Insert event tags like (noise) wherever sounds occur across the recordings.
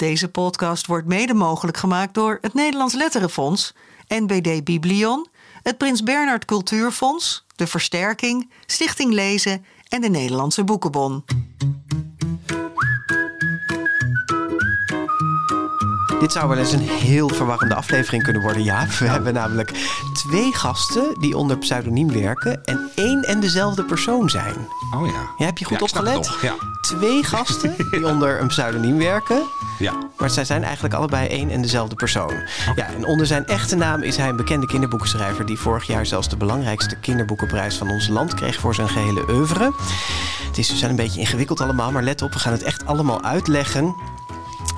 Deze podcast wordt mede mogelijk gemaakt door het Nederlands Letterenfonds, NBD Biblion, het Prins Bernhard Cultuurfonds, de Versterking, Stichting Lezen en de Nederlandse Boekenbon. Dit zou wel eens een heel verwarrende aflevering kunnen worden, Jaap. We hebben namelijk twee gasten die onder pseudoniem werken en één en dezelfde persoon zijn. Oh ja. Ja, heb je goed Ja, opgelet? ja. Twee gasten die (laughs) onder een pseudoniem werken. Ja. Maar zij zijn eigenlijk allebei één en dezelfde persoon. Ja, en onder zijn echte naam is hij een bekende kinderboekenschrijver... die vorig jaar zelfs de belangrijkste kinderboekenprijs van ons land kreeg... voor zijn gehele oeuvre. Het is dus een beetje ingewikkeld allemaal, maar let op, we gaan het echt allemaal uitleggen...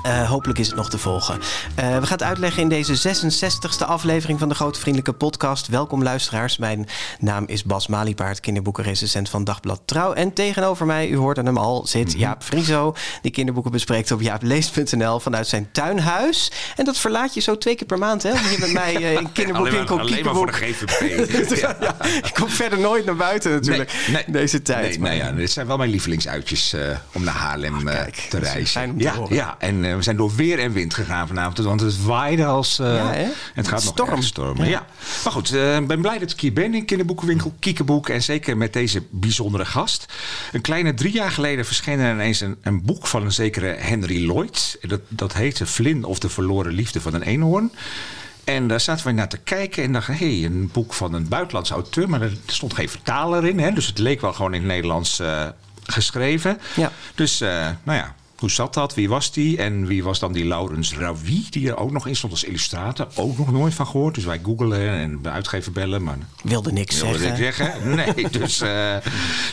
Eh, hopelijk is het nog te volgen. Eh, we gaan het uitleggen in deze 66e aflevering van de Grote Vriendelijke Podcast. Welkom luisteraars. Mijn naam is Bas Maliepaard, kinderboekenrecensent van Dagblad Trouw. En tegenover mij, u hoorde hem al, zit Jaap Frieso. Die kinderboeken bespreekt op jaapleest.nl vanuit zijn tuinhuis. En dat verlaat je zo twee keer per maand, hè? Om hier met (laughs) mij eh, in kinderboekwinkel alleen, maar, alleen maar voor de GVP. (laughs) ja. ja, ik kom verder nooit naar buiten natuurlijk. Nee, nee. Deze tijd. Nee, maar- nou ja, dit zijn wel mijn lievelingsuitjes om naar Haarlem kijk, te reizen. fijn om te ja, horen. ja, en we zijn door weer en wind gegaan vanavond, want het waaide als... eh, Ja, hè? Het gaat nog Storm. erg stormen. Ja. Ja. Maar goed, eh, ik ben blij dat ik hier ben in kinderboekenwinkel Kiekeboek. En zeker met deze bijzondere gast. Een kleine drie jaar geleden verscheen er ineens een, een boek van een zekere Henry Lloyd. Dat, dat heette Flynn of de verloren liefde van een eenhoorn. En daar zaten we naar te kijken en dachten, hé, hey, een boek van een buitenlandse auteur, maar er stond geen vertaler in. Hè, dus het leek wel gewoon in het Nederlands eh, geschreven. Ja. Dus, nou ja, hoe zat dat? Wie was die? En wie was dan die Laurens Ravi, die er ook nog in stond als illustrator? Ook nog nooit van gehoord. Dus wij googelen en de uitgever bellen, maar Wilde niks wilde zeggen. ik zeggen. Nee, (laughs) dus eh, nou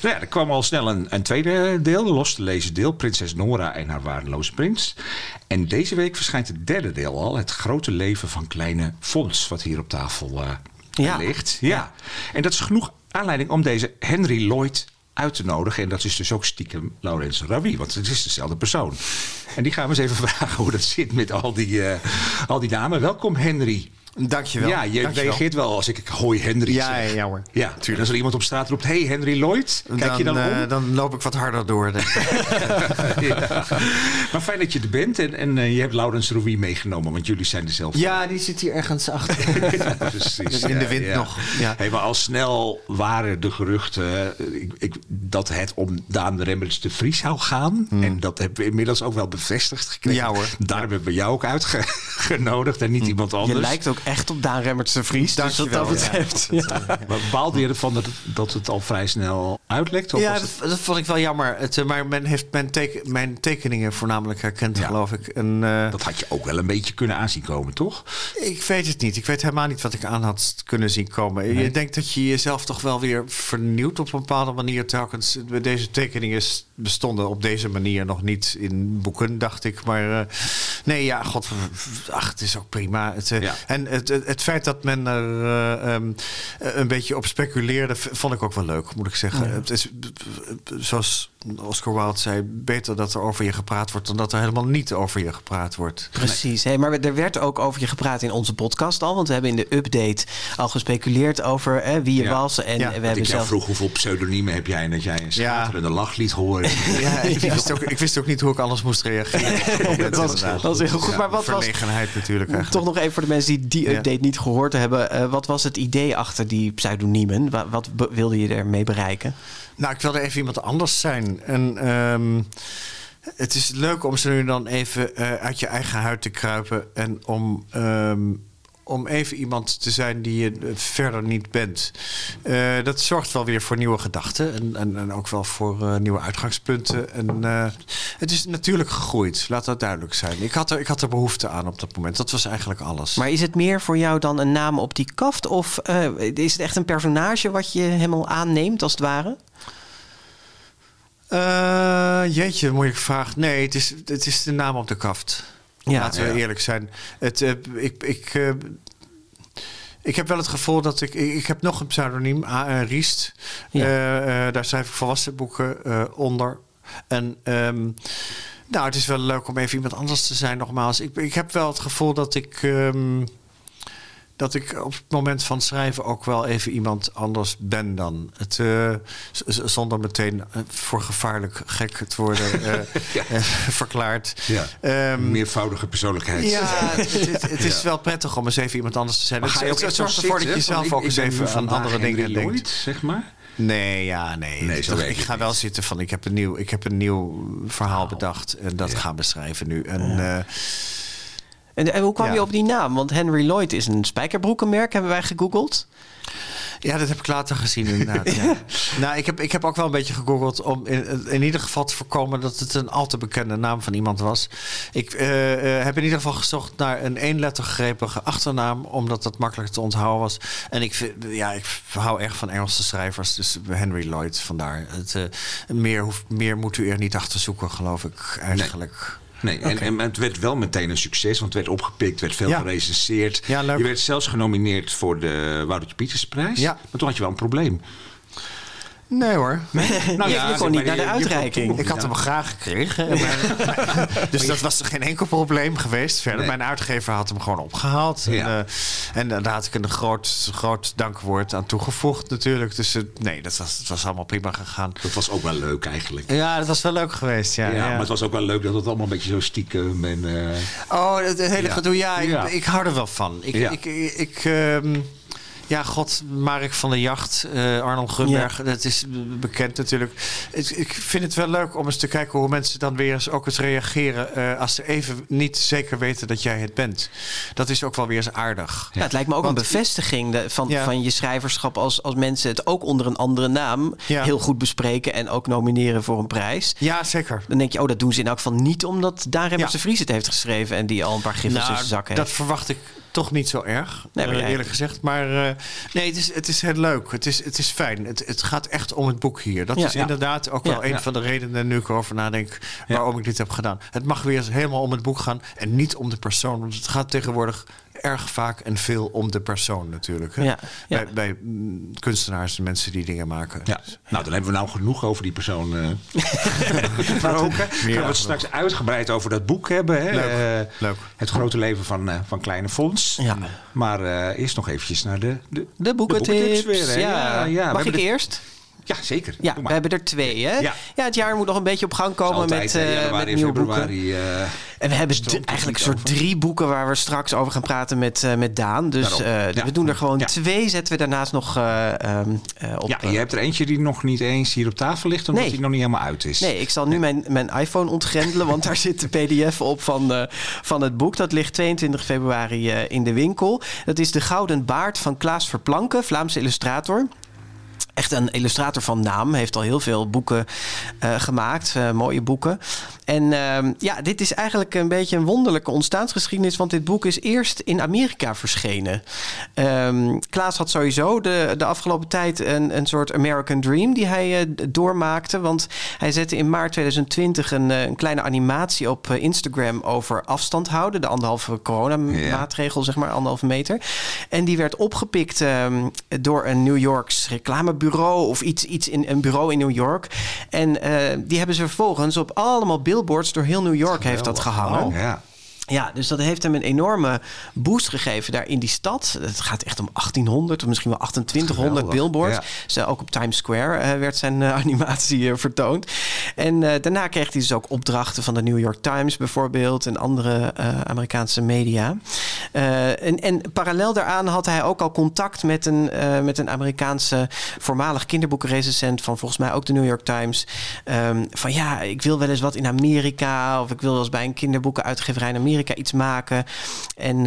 ja, er kwam al snel een, een tweede deel, de los te lezen deel, Prinses Nora en haar waardeloze prins. En deze week verschijnt het derde deel al, het grote leven van kleine Fons, wat hier op tafel eh, Ja. ligt. Ja. En dat is genoeg aanleiding om deze Henry Lloyd uit te nodigen. En dat is dus ook stiekem Laurens Ravi, want het is dezelfde persoon. En die gaan we eens even (laughs) vragen hoe dat zit met al die, eh, al die namen. Welkom Henry. Dankjewel. Ja, je Dankjewel. reageert wel als ik hoi Henry Ja, zeg. ja, ja, hoor. Ja, en als er iemand op straat roept, hey Henry Lloyd, kijk je dan, eh, om? dan loop ik wat harder door. denk ik. (laughs) Ja. Maar fijn dat je er bent en, en eh, je hebt Laurens Rouy meegenomen, want jullie zijn dezelfde. ja, die zit hier ergens achter. (laughs) Ja, precies. In de wind nog, ja. Hey, maar al snel waren de geruchten eh, ik, ik, dat het om Daan Remmerts de Vries zou gaan. En dat hebben we inmiddels ook wel bevestigd gekregen. Hmm. Ja, hoor. Daarom hebben we jou ook uitgenodigd (laughs) en niet iemand Je anders. lijkt ook echt op Daan Remmerts de Vries. Dus wat dat ja. betreft. (laughs) Ja. Maar baalde je ervan dat het, dat het al vrij snel uitlekt? Of Ja, dat, het- dat vond ik wel jammer. Het, eh, maar men heeft mijn, teken, mijn tekeningen voornamelijk herkend, Ja. geloof ik. En, eh, dat had je ook wel een beetje kunnen aanzien komen, toch? ik weet het niet. Ik weet helemaal niet wat ik aan had kunnen zien komen. Je denkt dat je jezelf toch wel weer vernieuwt op een bepaalde manier telkens. Deze tekeningen bestonden op deze manier nog niet in boeken, dacht ik. Maar eh, nee, ja, god, ach, het is ook prima. Het, eh, Ja. En het, het, feit dat men er eh, ehm, een beetje op speculeerde, vond ik ook wel leuk, moet ik zeggen. Het is, zoals Oscar Wilde zei, beter dat er over je gepraat wordt dan dat er helemaal niet over je gepraat wordt. Precies. Hey, maar er werd ook over je gepraat in onze podcast al. Want we hebben in de update al gespeculeerd over eh, wie je Ja. was. En Ja, we hebben ik zelf... vroeg hoeveel pseudoniemen heb jij en dat jij een schaterende lach liet horen. (laughs) Ja, ik (laughs) wist, ook, ik wist ook niet hoe ik anders moest reageren. (laughs) dat was, dat was heel goed. Ja, maar wat was... verlegenheid natuurlijk eigenlijk. Toch nog even voor de mensen die die Ja. update niet gehoord hebben. eh, wat was het idee achter die pseudoniemen? Wa- Wat, be- wilde je ermee bereiken? Nou, ik wilde even iemand anders zijn. En ehm, het is leuk om zo nu dan even eh, uit je eigen huid te kruipen. En om, ehm, om even iemand te zijn die je eh, verder niet bent. Eh, dat zorgt wel weer voor nieuwe gedachten. En, en, en ook wel voor eh, nieuwe uitgangspunten. En het is natuurlijk gegroeid. Laat dat duidelijk zijn. Ik had, er, ik had er behoefte aan op dat moment. Dat was eigenlijk alles. Maar is het meer voor jou dan een naam op die kaft? Of is het echt een personage wat je helemaal aanneemt, als het ware? Jeetje, moeilijke vraag. Nee, het is, het is de naam op de kaft. Ja. Laten we Ja. eerlijk zijn. Het, ik, ik, ik heb wel het gevoel dat ik... Ik, ik heb nog een pseudoniem, A. Riest. Ja. Eh, eh, daar schrijf ik volwassen boeken eh, onder. En... ehm, nou, het is wel leuk om even iemand anders te zijn, nogmaals. Ik, ik heb wel het gevoel dat ik... ehm, dat ik op het moment van schrijven ook wel even iemand anders ben dan. Het, uh, zonder meteen eh, voor gevaarlijk gek te worden uh, (laughs) ja. verklaard. Ja. Um, Meervoudige persoonlijkheid. Ja, het, het, het is ja. wel prettig om eens even iemand anders te zijn. Maar ga je ook het zorgt ervoor dat je zelf ook eens even aan andere dingen denkt. zeg maar? Nee, ja, nee. nee ik ga wel zitten van ik heb een nieuw, ik heb een nieuw verhaal bedacht en dat gaan beschrijven nu. En, uh, en, en, hoe kwam je op die naam? Want Henry Lloyd is een spijkerbroekenmerk, hebben wij gegoogeld. Ja, dat heb ik later gezien inderdaad. (laughs) ja. Nou, ik heb, ik heb ook wel een beetje gegoogeld om in, in ieder geval te voorkomen dat het een al te bekende naam van iemand was. Ik uh, uh, heb in ieder geval gezocht naar een eenlettergrepige achternaam, omdat dat makkelijk te onthouden was. En ik, vind, ja, ik hou erg van Engelse schrijvers, dus Henry Lloyd vandaar. Het, uh, meer, hoeft, meer moet u er niet achter zoeken, geloof ik eigenlijk. Nee. Nee, en, en, het werd wel meteen een succes, want het werd opgepikt, werd veel ja. gerecenseerd. Ja, je werd zelfs genomineerd voor de Woutertje Pietersprijs. Ja. Maar toen had je wel een probleem. Nee hoor. (laughs) nou, ja, je kon niet naar de uitreiking. Ik had hem graag gekregen. (laughs) Maar, dus dat was geen enkel probleem geweest. Verder, nee. mijn uitgever had hem gewoon opgehaald. Ja. En, uh, en uh, daar had ik een groot, groot dankwoord aan toegevoegd natuurlijk. Dus uh, nee, dat was, dat was allemaal prima gegaan. Dat was ook wel leuk eigenlijk. Ja, dat was wel leuk geweest. Ja, ja, ja. maar het was ook wel leuk dat het allemaal een beetje zo stiekem en... oh, het, het hele gedoe. Ja, ik, ik, hou er wel van. Ik... ik, ik, ik um, ja, god, Mark van de Jacht, uh, Arnold Grunberg, ja. dat is bekend natuurlijk. Ik, ik, vind het wel leuk om eens te kijken hoe mensen dan weer eens ook eens reageren uh, als ze even niet zeker weten dat jij het bent. Dat is ook wel weer eens aardig. Ja, het lijkt me ook Want, een bevestiging de, van, ja. van je schrijverschap als, als mensen het ook onder een andere naam ja. heel goed bespreken en ook nomineren voor een prijs. Ja, zeker. Dan denk je, oh, dat doen ze in elk geval niet omdat daar hebben ze Vries het heeft geschreven en die al een paar gifjes nou, in zijn zak heeft. Dat verwacht ik toch niet zo erg, nee, uh, eerlijk gezegd. Maar uh, nee, het is, het is heel leuk. Het is, het is fijn. Het, het gaat echt om het boek hier. Dat ja, is ja. inderdaad ook wel ja, een van de redenen, nu ik erover nadenk, waarom ik dit heb gedaan. Het mag weer helemaal om het boek gaan en niet om de persoon. Want het gaat tegenwoordig erg vaak en veel om de persoon natuurlijk. Hè? Ja, ja. Bij, bij, kunstenaars en mensen die dingen maken. Ja. Nou, dan hebben we nou genoeg over die persoon uh, gesproken. Gaan we het straks uitgebreid over dat boek hebben. Hè? Leuk. Uh, Leuk. Het grote leven van, uh, van Kleine Fons. Ja. Maar eerst nog eventjes naar de, de, de boekentips. De boekentips weer, ja. ja. Mag ik de... eerst? Ja, zeker. Ja, we hebben er twee. Hè? Ja. ja, het jaar moet nog een beetje op gang komen Altijd, met, uh, met nieuwe boeken. Uh, en we hebben eigenlijk een soort drie boeken waar we straks over gaan praten met, uh, met Daan. Dus ja. we doen er gewoon twee, zetten we daarnaast nog um, op. Ja, je hebt er eentje die nog niet eens hier op tafel ligt, omdat nee. die nog niet helemaal uit is. Nee, ik zal nu mijn, mijn iPhone ontgrendelen, want daar (laughs) zit de pdf op van, van het boek. Dat ligt 22 februari in de winkel. Dat is De Gouden Baard van Klaas Verplanken, Vlaamse illustrator echt een illustrator van naam. Heeft al heel veel boeken uh, gemaakt, uh, mooie boeken. En uh, ja, dit is eigenlijk een beetje een wonderlijke ontstaansgeschiedenis. Want dit boek is eerst in Amerika verschenen. Um, Klaas had sowieso de, de afgelopen tijd een, een soort American Dream die hij uh, doormaakte. Want hij zette in maart 2020 een, een kleine animatie op Instagram over afstand houden. De anderhalve coronamaatregel, ja. zeg maar, anderhalve meter. En die werd opgepikt um, door een New Yorks reclamebureau of iets, iets in een bureau in New York. En die hebben ze vervolgens op allemaal billboards door heel New York heeft dat gehangen. Oh, ja. Ja, dus dat heeft hem een enorme boost gegeven daar in die stad. Het gaat echt om 1800 of misschien wel 2800 Geweldig, billboards. Ja. Dus, ook op Times Square uh, werd zijn uh, animatie uh, vertoond. En daarna kreeg hij dus ook opdrachten van de New York Times bijvoorbeeld en andere Amerikaanse media. En, en, parallel daaraan had hij ook al contact met een, met een Amerikaanse voormalig kinderboekenrecensent van volgens mij ook de New York Times. Um, van ja, ik wil wel eens wat in Amerika of ik wil wel eens bij een kinderboekenuitgeverij in Amerika Iets maken. En uh,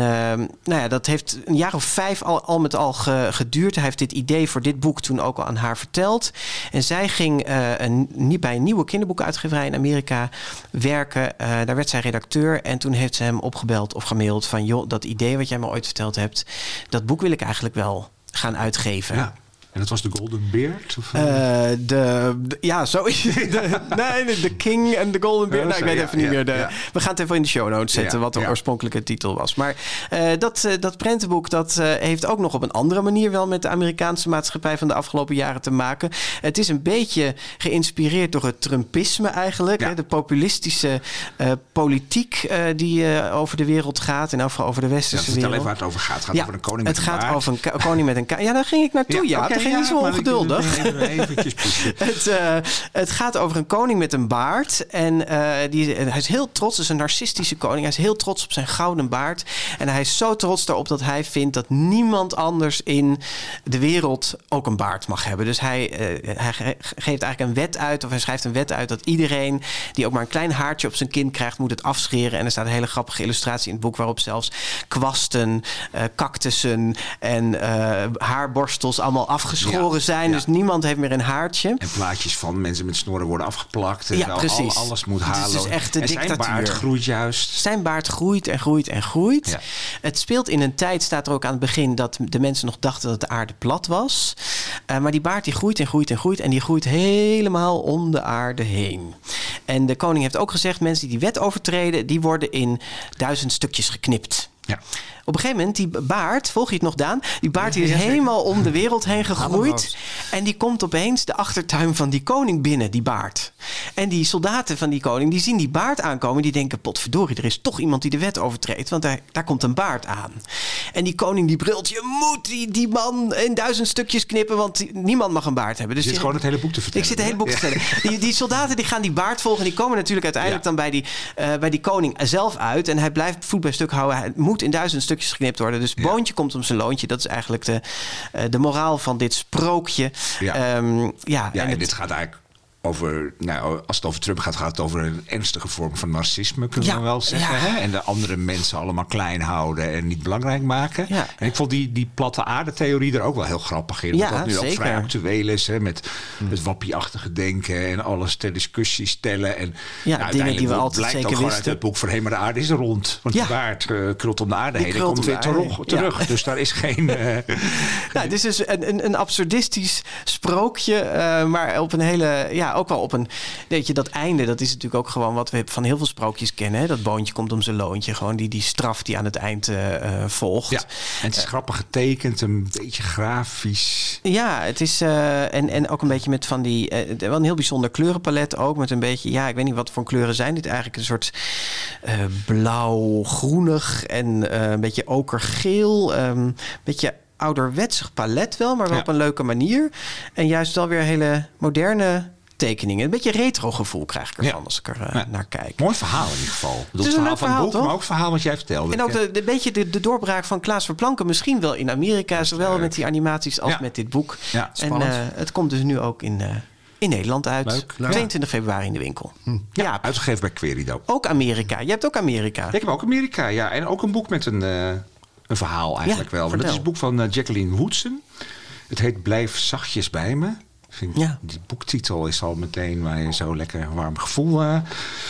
nou ja, dat heeft een jaar of vijf al, al met al ge, geduurd. Hij heeft dit idee voor dit boek toen ook al aan haar verteld. En zij ging uh, een, bij een nieuwe kinderboekenuitgeverij in Amerika werken. Uh, daar werd zij redacteur. En toen heeft ze hem opgebeld of gemaild van... joh, dat idee wat jij me ooit verteld hebt... dat boek wil ik eigenlijk wel gaan uitgeven. En dat was de Golden Beard? Of, Uh, de, de, ja, zo is het. De, nee, de King en de Golden Beard. nou, ik weet ja, even niet meer. De. We gaan het even in de show notes zetten wat de oorspronkelijke titel was. Maar uh, dat, uh, dat prentenboek dat, heeft ook nog op een andere manier wel met de Amerikaanse maatschappij van de afgelopen jaren te maken. Het is een beetje geïnspireerd door het Trumpisme eigenlijk. Hè, de populistische politiek die over de wereld gaat. En over, over de westerse ja, wereld. Vertel even waar het over gaat. Het gaat ja, over een koning het met een gaat baard. over een koning met een Ja, daar ging ik naartoe. Ja, ging niet zo ongeduldig. Het, uh, (laughs) het gaat over een koning met een baard. En uh, die, hij is heel trots. Het is een narcistische koning. Hij is heel trots op zijn gouden baard. En hij is zo trots daarop dat hij vindt dat niemand anders in de wereld ook een baard mag hebben. Dus hij, uh, hij ge geeft eigenlijk een wet uit, of hij schrijft een wet uit dat iedereen die ook maar een klein haartje op zijn kin krijgt, moet het afscheren. En er staat een hele grappige illustratie in het boek waarop zelfs kwasten, cactussen en haarborstels allemaal afgeschoren Ja, zijn. ja. Dus niemand heeft meer een haartje. En plaatjes van mensen met snorren worden afgeplakt. En Ja, al- precies. Al, alles moet Het is halen. dus echt de en zijn baard groeit juist. Zijn baard groeit en groeit en groeit. Ja. Het speelt in een tijd, staat er ook aan het begin, dat de mensen nog dachten dat de aarde plat was. Uh, maar die baard die groeit en groeit en groeit. En die groeit helemaal om de aarde heen. En de koning heeft ook gezegd: mensen die die wet overtreden, die worden in duizend stukjes geknipt. Ja. Op een gegeven moment, die baard, volg je het nog, Daan? Die baard die is helemaal om de wereld heen gegroeid. En die komt opeens de achtertuin van die koning binnen, die baard. En die soldaten van die koning, die zien die baard aankomen. Die denken, potverdorie, er is toch iemand die de wet overtreedt. Want daar, daar komt een baard aan. En die koning die brult, je moet die, die man in duizend stukjes knippen. Want die- niemand mag een baard hebben. Dus Je zit gewoon het hele boek te vertellen. ik zit het hele boek te vertellen. (laughs) Die, die soldaten die gaan die baard volgen. Die komen natuurlijk uiteindelijk Ja. dan bij die, eh, bij die koning zelf uit. En hij blijft voet bij stuk houden. Hij moet in duizend stukjes geknipt worden. Dus boontje komt om zijn loontje. Dat is eigenlijk de, eh, de moraal van dit sprookje. Ja. Ehm, ja, Ja, en, het- dit gaat eigenlijk over, nou, als het over Trump gaat, gaat het over een ernstige vorm van narcisme, kunnen Ja, we wel zeggen. ja. Hè? En de andere mensen allemaal klein houden en niet belangrijk maken. Ja. En ik vond die, die platte aarde-theorie er ook wel heel grappig in. Ja, dat nu ook zeker. vrij actueel is, hè, met het wappieachtige denken en alles ter discussie stellen. En Ja, nou, dingen die we altijd blijkt zeker ook gewoon wisten. uit het boek voor hé, maar de aarde is rond. Want die baard eh, krult om de aarde Die heen en komt om weer terug. terug. Dus daar is geen... eh, (laughs) Nou, dit is dus een, een, een absurdistisch sprookje, eh, maar op een hele, ja, ook wel op een, weet je, dat einde, dat is natuurlijk ook gewoon wat we van heel veel sprookjes kennen. Hè? Dat boontje komt om zijn loontje, gewoon die, die straf die aan het eind eh, eh, volgt. ja, en het is grappig getekend, een beetje grafisch. Ja, het is. eh, en, en ook een beetje met van die. eh, wel een heel bijzonder kleurenpalet ook. Met een beetje. Ja, ik weet niet wat voor kleuren zijn dit eigenlijk. Een soort eh, blauw-groenig en eh, een beetje okergeel. ehm, Een beetje ouderwetsig palet wel, maar wel Ja. op een leuke manier. En juist wel weer hele moderne tekeningen. Een beetje retro gevoel krijg ik ervan Ja. als ik er eh, Ja. naar kijk. Mooi verhaal in ieder geval. Ik bedoel, is Het een verhaal van het boek, toch? maar ook het verhaal wat jij vertelde. En ook de, de beetje de, de doorbraak van Klaas Verplanken misschien wel in Amerika, zowel met die animaties als met dit boek. Ja, en eh, het komt dus nu ook in, eh, in Nederland uit. Leuk, leuk. 22 februari in de winkel. Ja, Uitgegeven bij Querido. ook Amerika. Je hebt ook Amerika. Ik heb ook Amerika, ja. En ook een boek met een, een verhaal eigenlijk Ja, wel. Dat is het boek van Jacqueline Woodson. Het heet Blijf zachtjes bij me. Vind, Ja. Die boektitel is al meteen waar je zo lekker een warm gevoel eh,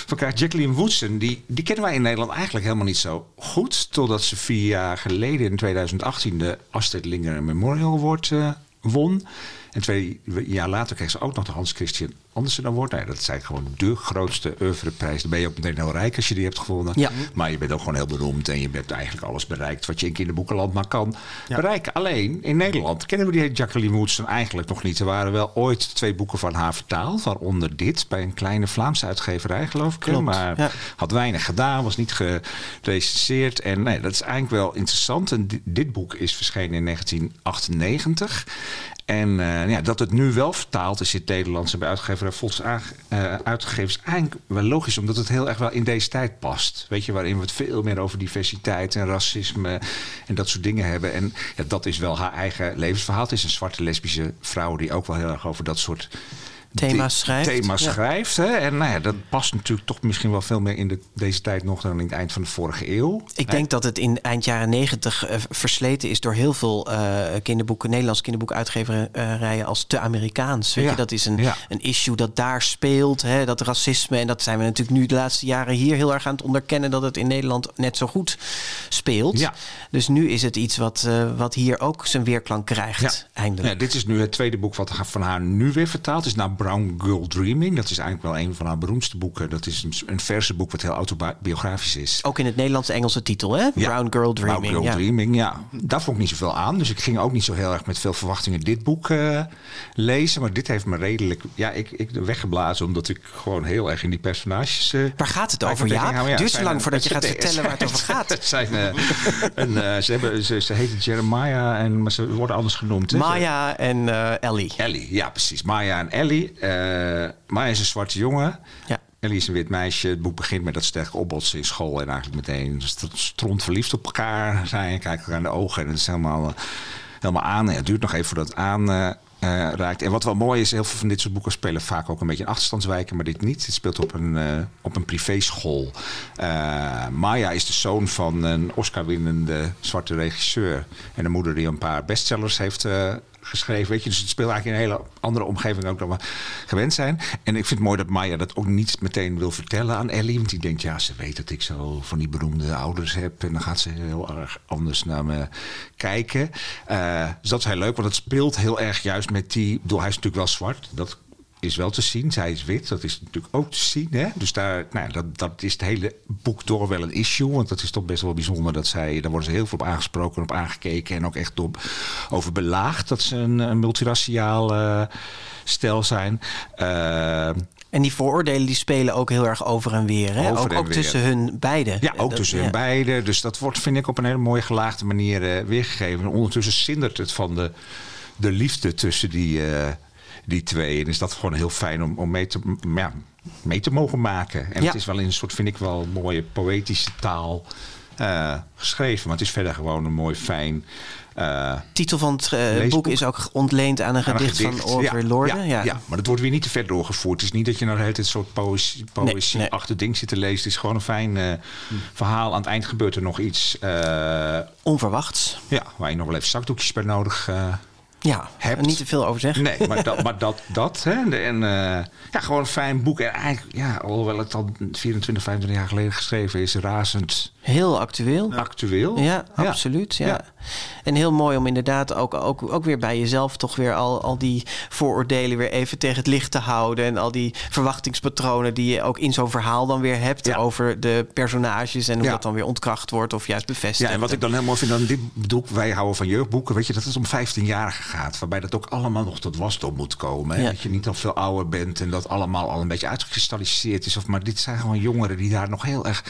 van krijgt. Jacqueline Woodson, die, die kennen wij in Nederland eigenlijk helemaal niet zo goed. Totdat ze vier jaar geleden in 2018 de Astrid Lindgren Memorial Award eh, won. En twee jaar later kreeg ze ook nog de Hans Christian Andersen Award. Nou, ja, dat is eigenlijk gewoon de grootste oeuvreprijs. Dan ben je ook meteen heel rijk als je die hebt gewonnen. Ja. Maar je bent ook gewoon heel beroemd. En je hebt eigenlijk alles bereikt wat je in kinderboekenland maar kan Ja. bereiken. Alleen in Nederland kennen we die Jacqueline Woodson eigenlijk nog niet. Er waren wel ooit twee boeken van haar vertaald. Waaronder dit bij een kleine Vlaamse uitgeverij geloof ik. Klopt, Maar ja. had weinig gedaan. Was niet gerecenseerd. En nee, dat is eigenlijk wel interessant. En di- dit boek is verschenen in 1998. En eh, ja, dat het nu wel vertaald is in het Nederlands en bij uitgeverij Aange- eh, uitgegeven is eigenlijk wel logisch, omdat het heel erg wel in deze tijd past. Weet je, waarin we het veel meer over diversiteit en racisme en dat soort dingen hebben. En ja, dat is wel haar eigen levensverhaal. Het is een zwarte lesbische vrouw die ook wel heel erg over dat soort Thema schrijft. Thema Ja. schrijft. Hè? En nou ja, dat past natuurlijk toch misschien wel veel meer in de, deze tijd nog dan in het eind van de vorige eeuw. Ik denk dat het in eind jaren negentig eh, versleten is door heel veel eh, kinderboeken, Nederlandse kinderboekuitgeverijen als te Amerikaans. Weet Ja, je, dat is een, een issue dat daar speelt, hè, dat racisme. En dat zijn we natuurlijk nu de laatste jaren hier heel erg aan het onderkennen dat het in Nederland net zo goed speelt. Ja. Dus nu is het iets wat, eh, wat hier ook zijn weerklank krijgt, eindelijk. Ja, dit is nu het tweede boek wat van haar nu weer vertaald is naar Brown Girl Dreaming. Dat is eigenlijk wel een van haar beroemdste boeken. Dat is een, een verse boek wat heel autobiografisch is. Ook in het Nederlands-Engelse titel, hè? Ja. Brown Girl Dreaming. Brown Girl ja. Dreaming, ja. Daar vond ik niet zoveel aan. Dus ik ging ook niet zo heel erg met veel verwachtingen dit boek eh, lezen. Maar dit heeft me redelijk ja, ik, ik weggeblazen. Omdat ik gewoon heel erg in die personages... eh, Waar gaat het over, ja? Duurt zo lang eh, voordat je gaat vertellen waar het over (laughs) gaat. Het zijn, eh, eh, ze, hebben, ze, ze heten Jeremiah, en, maar ze worden anders genoemd. hè. Maya en eh, Ellie. Ellie, ja precies. Maya en Ellie. Eh Maya is een zwarte jongen. Ja. Ellie is een wit meisje. Het boek begint met dat sterke opbotsen in school. En eigenlijk meteen st- stront verliefd op elkaar zijn. Kijken elkaar in de ogen. En het is helemaal, eh, helemaal aan. En het duurt nog even voordat het aan eh, raakt. En wat wel mooi is, heel veel van dit soort boeken spelen vaak ook een beetje in achterstandswijken. Maar dit niet. Het speelt op een, eh, op een privéschool. Eh, Maya is de zoon van een Oscar-winnende zwarte regisseur. En een moeder die een paar bestsellers heeft eh, geschreven. Weet je? Dus het speelt eigenlijk in een hele andere omgeving ook dan we gewend zijn. En ik vind het mooi dat Maya dat ook niet meteen wil vertellen aan Ellie. Want die denkt, ja, ze weet dat ik zo van die beroemde ouders heb. En dan gaat ze heel erg anders naar me kijken. Eh, dus dat is heel leuk, want het speelt heel erg juist met die... Bedoel, hij is natuurlijk wel zwart. Dat is wel te zien. Zij is wit, dat is natuurlijk ook te zien. Hè? Dus daar, nou, dat, dat is het hele boek door wel een issue. Want dat is toch best wel bijzonder dat zij... Daar worden ze heel veel op aangesproken en op aangekeken. En ook echt op, over belaagd dat ze een, een multiraciaal eh, stel zijn. Eh, En die vooroordelen die spelen ook heel erg over en weer. Hè? Over ook ook weer. tussen hun beiden. Ja, ook Dat- tussen ja. hun beiden. Dus dat wordt, vind ik, op een hele mooie gelaagde manier eh, weergegeven. En ondertussen zindert het van de, de liefde tussen die, die twee. En is dat gewoon heel fijn om, om mee, te, ja, mee te mogen maken. En Ja. het is wel in een soort, vind ik wel, mooie poëtische taal eh, geschreven. Maar het is verder gewoon een mooi, fijn... eh, titel van het eh, boek is ook ontleend aan een aan een gedicht, van Oliver Lorde. Ja, Ja, ja. maar dat wordt weer niet te ver doorgevoerd. Het is niet dat je nou de hele tijd soort poëzie, poëzie nee. achter ding zit te lezen. Het is gewoon een fijn eh, verhaal. Aan het eind gebeurt er nog iets... Onverwachts. Ja, waar je nog wel even zakdoekjes bij nodig Ja, Hebt. niet te veel over zeggen. Nee, maar dat, maar dat, dat hè. En eh, ja, gewoon een fijn boek. En eigenlijk, ja, alhoewel het al 24, 25 jaar geleden geschreven is, razend Heel actueel. actueel. Ja, absoluut. Ja. Ja. En heel mooi om inderdaad ook, ook, ook weer bij jezelf toch weer al, al die vooroordelen weer even tegen het licht te houden. En al die verwachtingspatronen die je ook in zo'n verhaal dan weer hebt Ja. over de personages en hoe dat dan weer ontkracht wordt of juist bevestigd. Ja, en wat ik dan heel mooi vind aan dit boek, wij houden van jeugdboeken, weet je, dat het om 15-jarigen gaat. Waarbij dat ook allemaal nog tot wasdom moet komen. Hè? Dat je niet al veel ouder bent en dat allemaal al een beetje uitgekristalliseerd is. Of, maar dit zijn gewoon jongeren die daar nog heel erg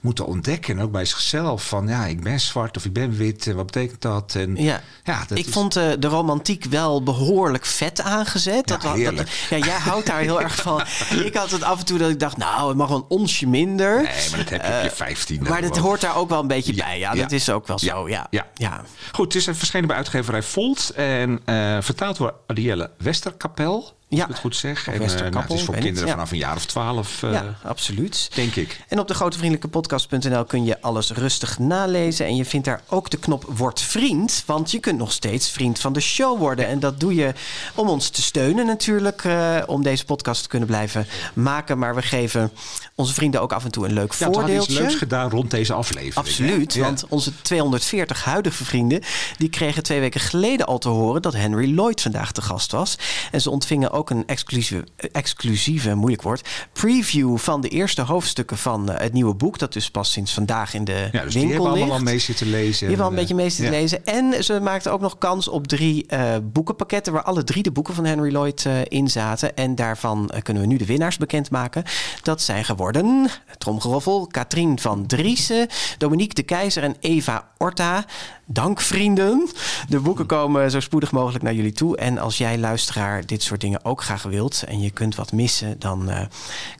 moeten ontdekken. En ook bij zichzelf van, ja, ik ben zwart of ik ben wit en wat betekent dat? En, Ja, ja dat ik is- vond eh, de romantiek wel behoorlijk vet aangezet. Ja, dat, wa- heerlijk. ja, jij houdt daar heel erg van. (laughs) Ik had het af en toe dat ik dacht, nou, het mag wel een onsje minder. Nee, maar dat heb je op je 15. maar dat hoort daar ook wel een beetje Ja, bij. Ja, ja. dat is ook wel zo. Ja, Ja. ja. Goed, het is verschenen bij uitgeverij Volt en eh, vertaald door Adielle Westerkapel. Ja. ik het goed zeg. En, eh, nou, het is voor kinderen ja. vanaf een jaar of twaalf, eh, Ja, absoluut. denk ik. En op de grotevriendelijkepodcast.nl kun je alles rustig nalezen. En je vindt daar ook de knop Word Vriend. Want je kunt nog steeds vriend van de show worden. En dat doe je om ons te steunen natuurlijk. eh, om deze podcast te kunnen blijven maken. Maar we geven onze vrienden ook af en toe een leuk Ja, we hadden iets voordeeltje. leuks gedaan rond deze aflevering. Absoluut, hè? Ja. want onze 240 huidige vrienden... die kregen twee weken geleden al te horen... dat Henry Lloyd vandaag te gast was. En ze ontvingen ook een exclusieve, exclusieve moeilijk woord... preview van de eerste hoofdstukken van eh, het nieuwe boek... dat dus pas sinds vandaag in de Ja, dus die winkel hebben allemaal ligt. al mee zitten lezen. Je hebt wel een En, beetje mee zitten ja. lezen. En ze maakten ook nog kans op drie eh, boekenpakketten... waar alle drie de boeken van Henry Lloyd eh, in zaten. En daarvan eh, kunnen we nu de winnaars bekendmaken. Dat zijn geworden, tromgeroffel, Katrien van Driessen... Dominique de Keizer en Eva Orta. Dank vrienden. De boeken komen zo spoedig mogelijk naar jullie toe. En als jij luisteraar dit soort dingen ook graag wilt... en je kunt wat missen, dan eh,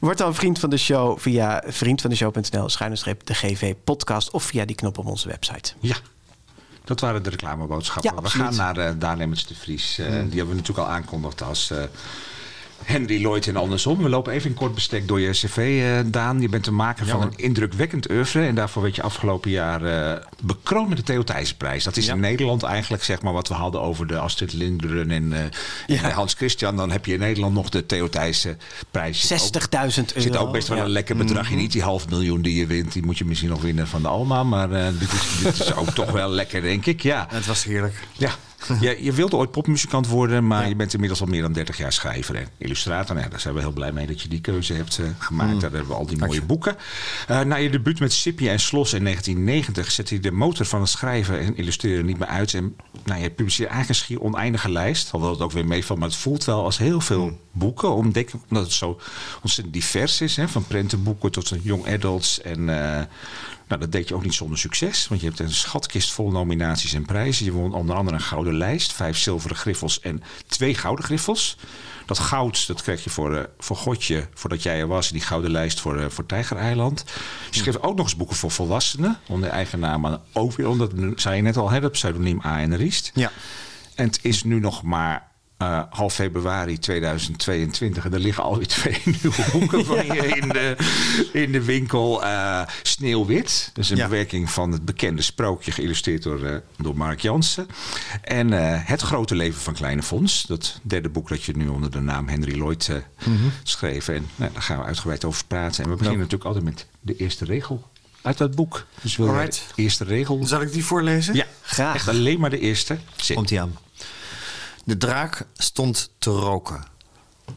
word dan vriend van de show... via vriendvandeshow.nl, schuine streep de GV podcast... of via die knop op onze website. Ja, dat waren de reclameboodschappen. Ja, we gaan naar uh, de Vries. Uh, Die hebben we natuurlijk al aankondigd als uh, Henry Lloyd en andersom. We lopen even in kort bestek door je cv, eh, Daan. Je bent de maker van een indrukwekkend oeuvre. En daarvoor werd je afgelopen jaar eh, bekroond met de Theo Thijssenprijs. Dat is Ja. in Nederland eigenlijk zeg maar wat we hadden over de Astrid Lindgren en, eh, en Hans Christian. Dan heb je in Nederland nog de Theo Thijssenprijs. Zit ook- 60.000 euro. zit ook best wel een lekker bedragje. Niet die half miljoen die je wint. Die moet je misschien nog winnen van de Alma. Maar dit, is, dit is ook (laughs) toch wel lekker, denk ik. Ja. Het was heerlijk. Ja, (laughs) je, je wilde ooit popmuzikant worden, maar je bent inmiddels al meer dan 30 jaar schrijver en illustrator. Nou, daar zijn we heel blij mee dat je die keuze hebt eh, gemaakt. Daar hebben we al die mooie boeken. Eh, na je debuut met Sipje en Slos in 1990 zette je de motor van het schrijven en illustreren niet meer uit. En nou, je publiceert eigenlijk een schier oneindige lijst, hoewel het ook weer meevalt. Maar het voelt wel als heel veel boeken, omdat omdat het zo ontzettend divers is. Hè, van prentenboeken tot young adults en... eh, nou, dat deed je ook niet zonder succes. Want je hebt een schatkist vol nominaties en prijzen. Je won onder andere een gouden lijst, vijf zilveren griffels en twee gouden griffels. Dat goud, dat kreeg je voor, eh, voor Godje, voordat jij er was. Die gouden lijst voor, eh, voor Tijgereiland. Je schreef ook nog eens boeken voor volwassenen. Onder eigen naam, maar ook weer onder, zei je net al, hè, het pseudoniem A. en Riest. Ja. En het is nu nog maar eh, half februari 2022. En er liggen alweer (laughs) twee nieuwe boeken van je in de, in de winkel. Eh, Sneeuwwit. Dus een Ja. bewerking van het bekende sprookje. Geïllustreerd door, eh, door Mark Jansen. En Het grote leven van Kleine Fons. Dat derde boek dat je nu onder de naam Henry Lloyd eh schreef. En nou, daar gaan we uitgebreid over praten. En we beginnen natuurlijk altijd met de eerste regel uit dat boek. Dus wil de eerste regel... Zal ik die voorlezen? Ja, Graag. Echt alleen maar de eerste. Komt die aan. De draak stond te roken.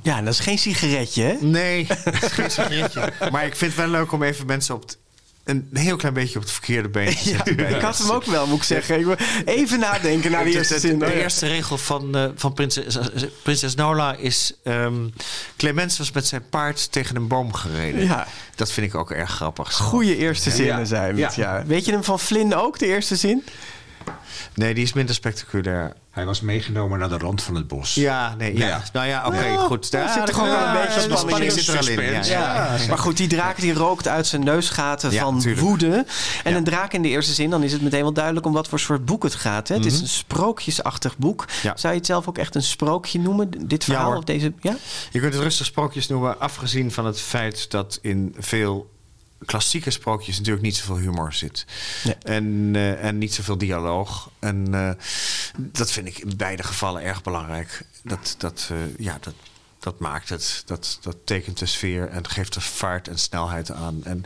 Ja, dat is geen sigaretje, hè? Nee, (laughs) het is geen sigaretje. Maar ik vind het wel leuk om even mensen op het, een heel klein beetje op het verkeerde been te zetten. ik had hem ook wel, moet ik zeggen. Even nadenken naar de (laughs) eerste zin. De eerste regel van, eh, van prinses, prinses Nola is... ehm, Clemens was met zijn paard tegen een boom gereden. Ja. Dat vind ik ook erg grappig. Goede eerste zinnen Ja. zijn het, Ja. ja. Weet je hem van Flynn ook, de eerste zin? Nee, die is minder spectaculair. Hij was meegenomen naar de rand van het bos. Ja, nee, ja. Ja. Nou ja, oké, goed. daar zit toch ook wel een beetje de spanning zit er al in. Ja, ja. Maar goed, die draak die rookt uit zijn neusgaten Ja, van tuurlijk. woede. En Ja. een draak in de eerste zin, dan is het meteen wel duidelijk om wat voor soort boek het gaat. Hè? Het is een sprookjesachtig boek. Mhm. Ja. Zou je het zelf ook echt een sprookje noemen? Dit verhaal of deze? Ja? Je kunt het rustig sprookjes noemen, afgezien van het feit dat in veel klassieke sprookjes natuurlijk niet zoveel humor zit. Nee. En, eh, en niet zoveel dialoog. En eh, dat vind ik in beide gevallen erg belangrijk. Dat, dat, eh, ja, dat, dat maakt het. Dat, dat tekent de sfeer en geeft er vaart en snelheid aan. En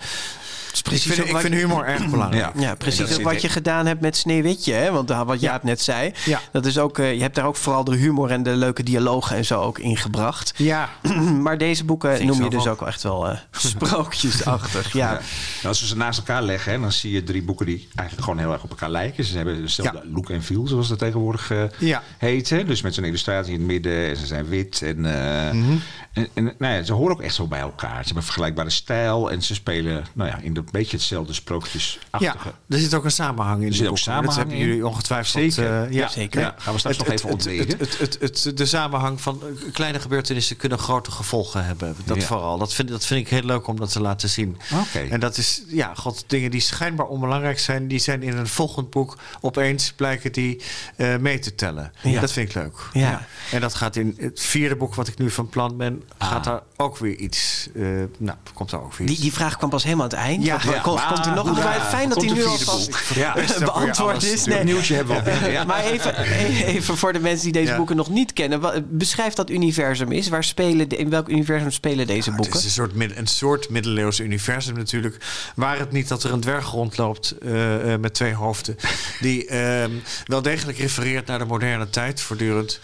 ik precies vind, ik vind humor erg (clears throat) belangrijk. Ja. Precies ook wat je gedaan hebt met Sneeuwwitje. Hè? Want uh, wat Jaap net zei. Ja. Dat is ook, uh, je hebt daar ook vooral de humor en de leuke dialogen en zo ook ingebracht. Ja, (clears throat) maar deze boeken noem je dus ook. echt wel uh, (laughs) sprookjesachtig. ja. Ja. En als we ze naast elkaar leggen, hè, dan zie je drie boeken die eigenlijk gewoon heel erg op elkaar lijken. Ze hebben dezelfde Ja. look en feel, zoals dat tegenwoordig eh, Ja. heet. Hè. Dus met zo'n illustratie in het midden en ze zijn wit. En, eh, mm-hmm. En, en nou ja, ze horen ook echt zo bij elkaar. Ze hebben vergelijkbare stijl en ze spelen nou ja, in een beetje hetzelfde sprookjesachtige. ja, er zit ook een samenhang in. Er zit ook samenhang Dat hebben jullie ongetwijfeld. Zeker. eh, ja, Zeker. Ja, gaan we straks nog even ontleden. Het, het, de samenhang van kleine gebeurtenissen kunnen grote gevolgen hebben. Dat vooral. Dat vind, dat vind ik heel leuk om dat te laten zien. Oké. En dat is, ja, god, dingen die schijnbaar onbelangrijk zijn, die zijn in een volgend boek opeens blijken die eh, mee te tellen. Ja. Dat vind ik leuk. Ja. En dat gaat in het vierde boek wat ik nu van plan ben, gaat daar ook weer iets. eh, nou, komt daar ook weer Die, iets. die vraag kwam pas helemaal aan het eind. Ja. Komt, er nog een Ja. Fijn dat hij nu alvast (laughs) beantwoord is. natuurlijk. nieuwtje hebben we. (laughs) Maar even, even voor de mensen die deze boeken nog niet kennen. Beschrijf dat universum is. Waar spelen de- in welk universum spelen deze Het boeken? is een soort, mid- een soort middeleeuws universum natuurlijk. Waar het niet dat er een dwerg rondloopt eh, eh, met twee hoofden. Die ehm, wel degelijk refereert naar de moderne tijd voortdurend.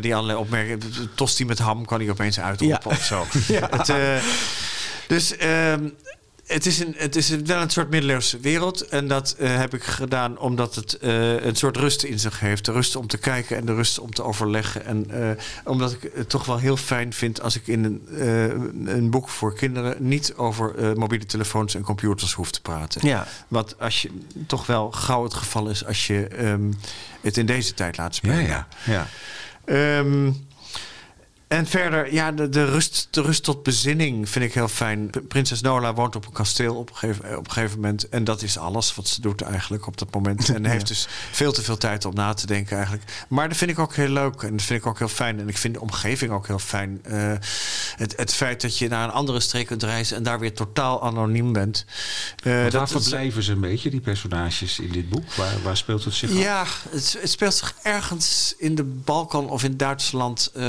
Die allerlei opmerkingen. Tosti met ham kan hij opeens uitroepen Ja. of zo. (laughs) Het, eh, dus ehm, het is, een, het is wel een soort middeleeuwse wereld. En dat eh, heb ik gedaan omdat het eh, een soort rust in zich heeft. De rust om te kijken en de rust om te overleggen. En omdat ik het toch wel heel fijn vind als ik in een, een boek voor kinderen niet over mobiele telefoons en computers hoef te praten. Ja. Wat als je toch wel gauw het geval is als je ehm, het in deze tijd laat Ja, spelen. ja, ja. Ehm, En verder, ja, de, de, rust, de rust tot bezinning vind ik heel fijn. Prinses Nola woont op een kasteel op een, gegeven, op een gegeven moment. En dat is alles wat ze doet eigenlijk op dat moment. (laughs) En heeft dus veel te veel tijd om na te denken eigenlijk. Maar dat vind ik ook heel leuk. En dat vind ik ook heel fijn. En ik vind de omgeving ook heel fijn. Eh, het, het feit dat je naar een andere streek kunt reizen... en daar weer totaal anoniem bent. Eh, Want dat, waar verblijven ze een beetje, die personages in dit boek? Waar, waar speelt het zich af? ja, het, het speelt zich ergens in de Balkan of in Duitsland eh,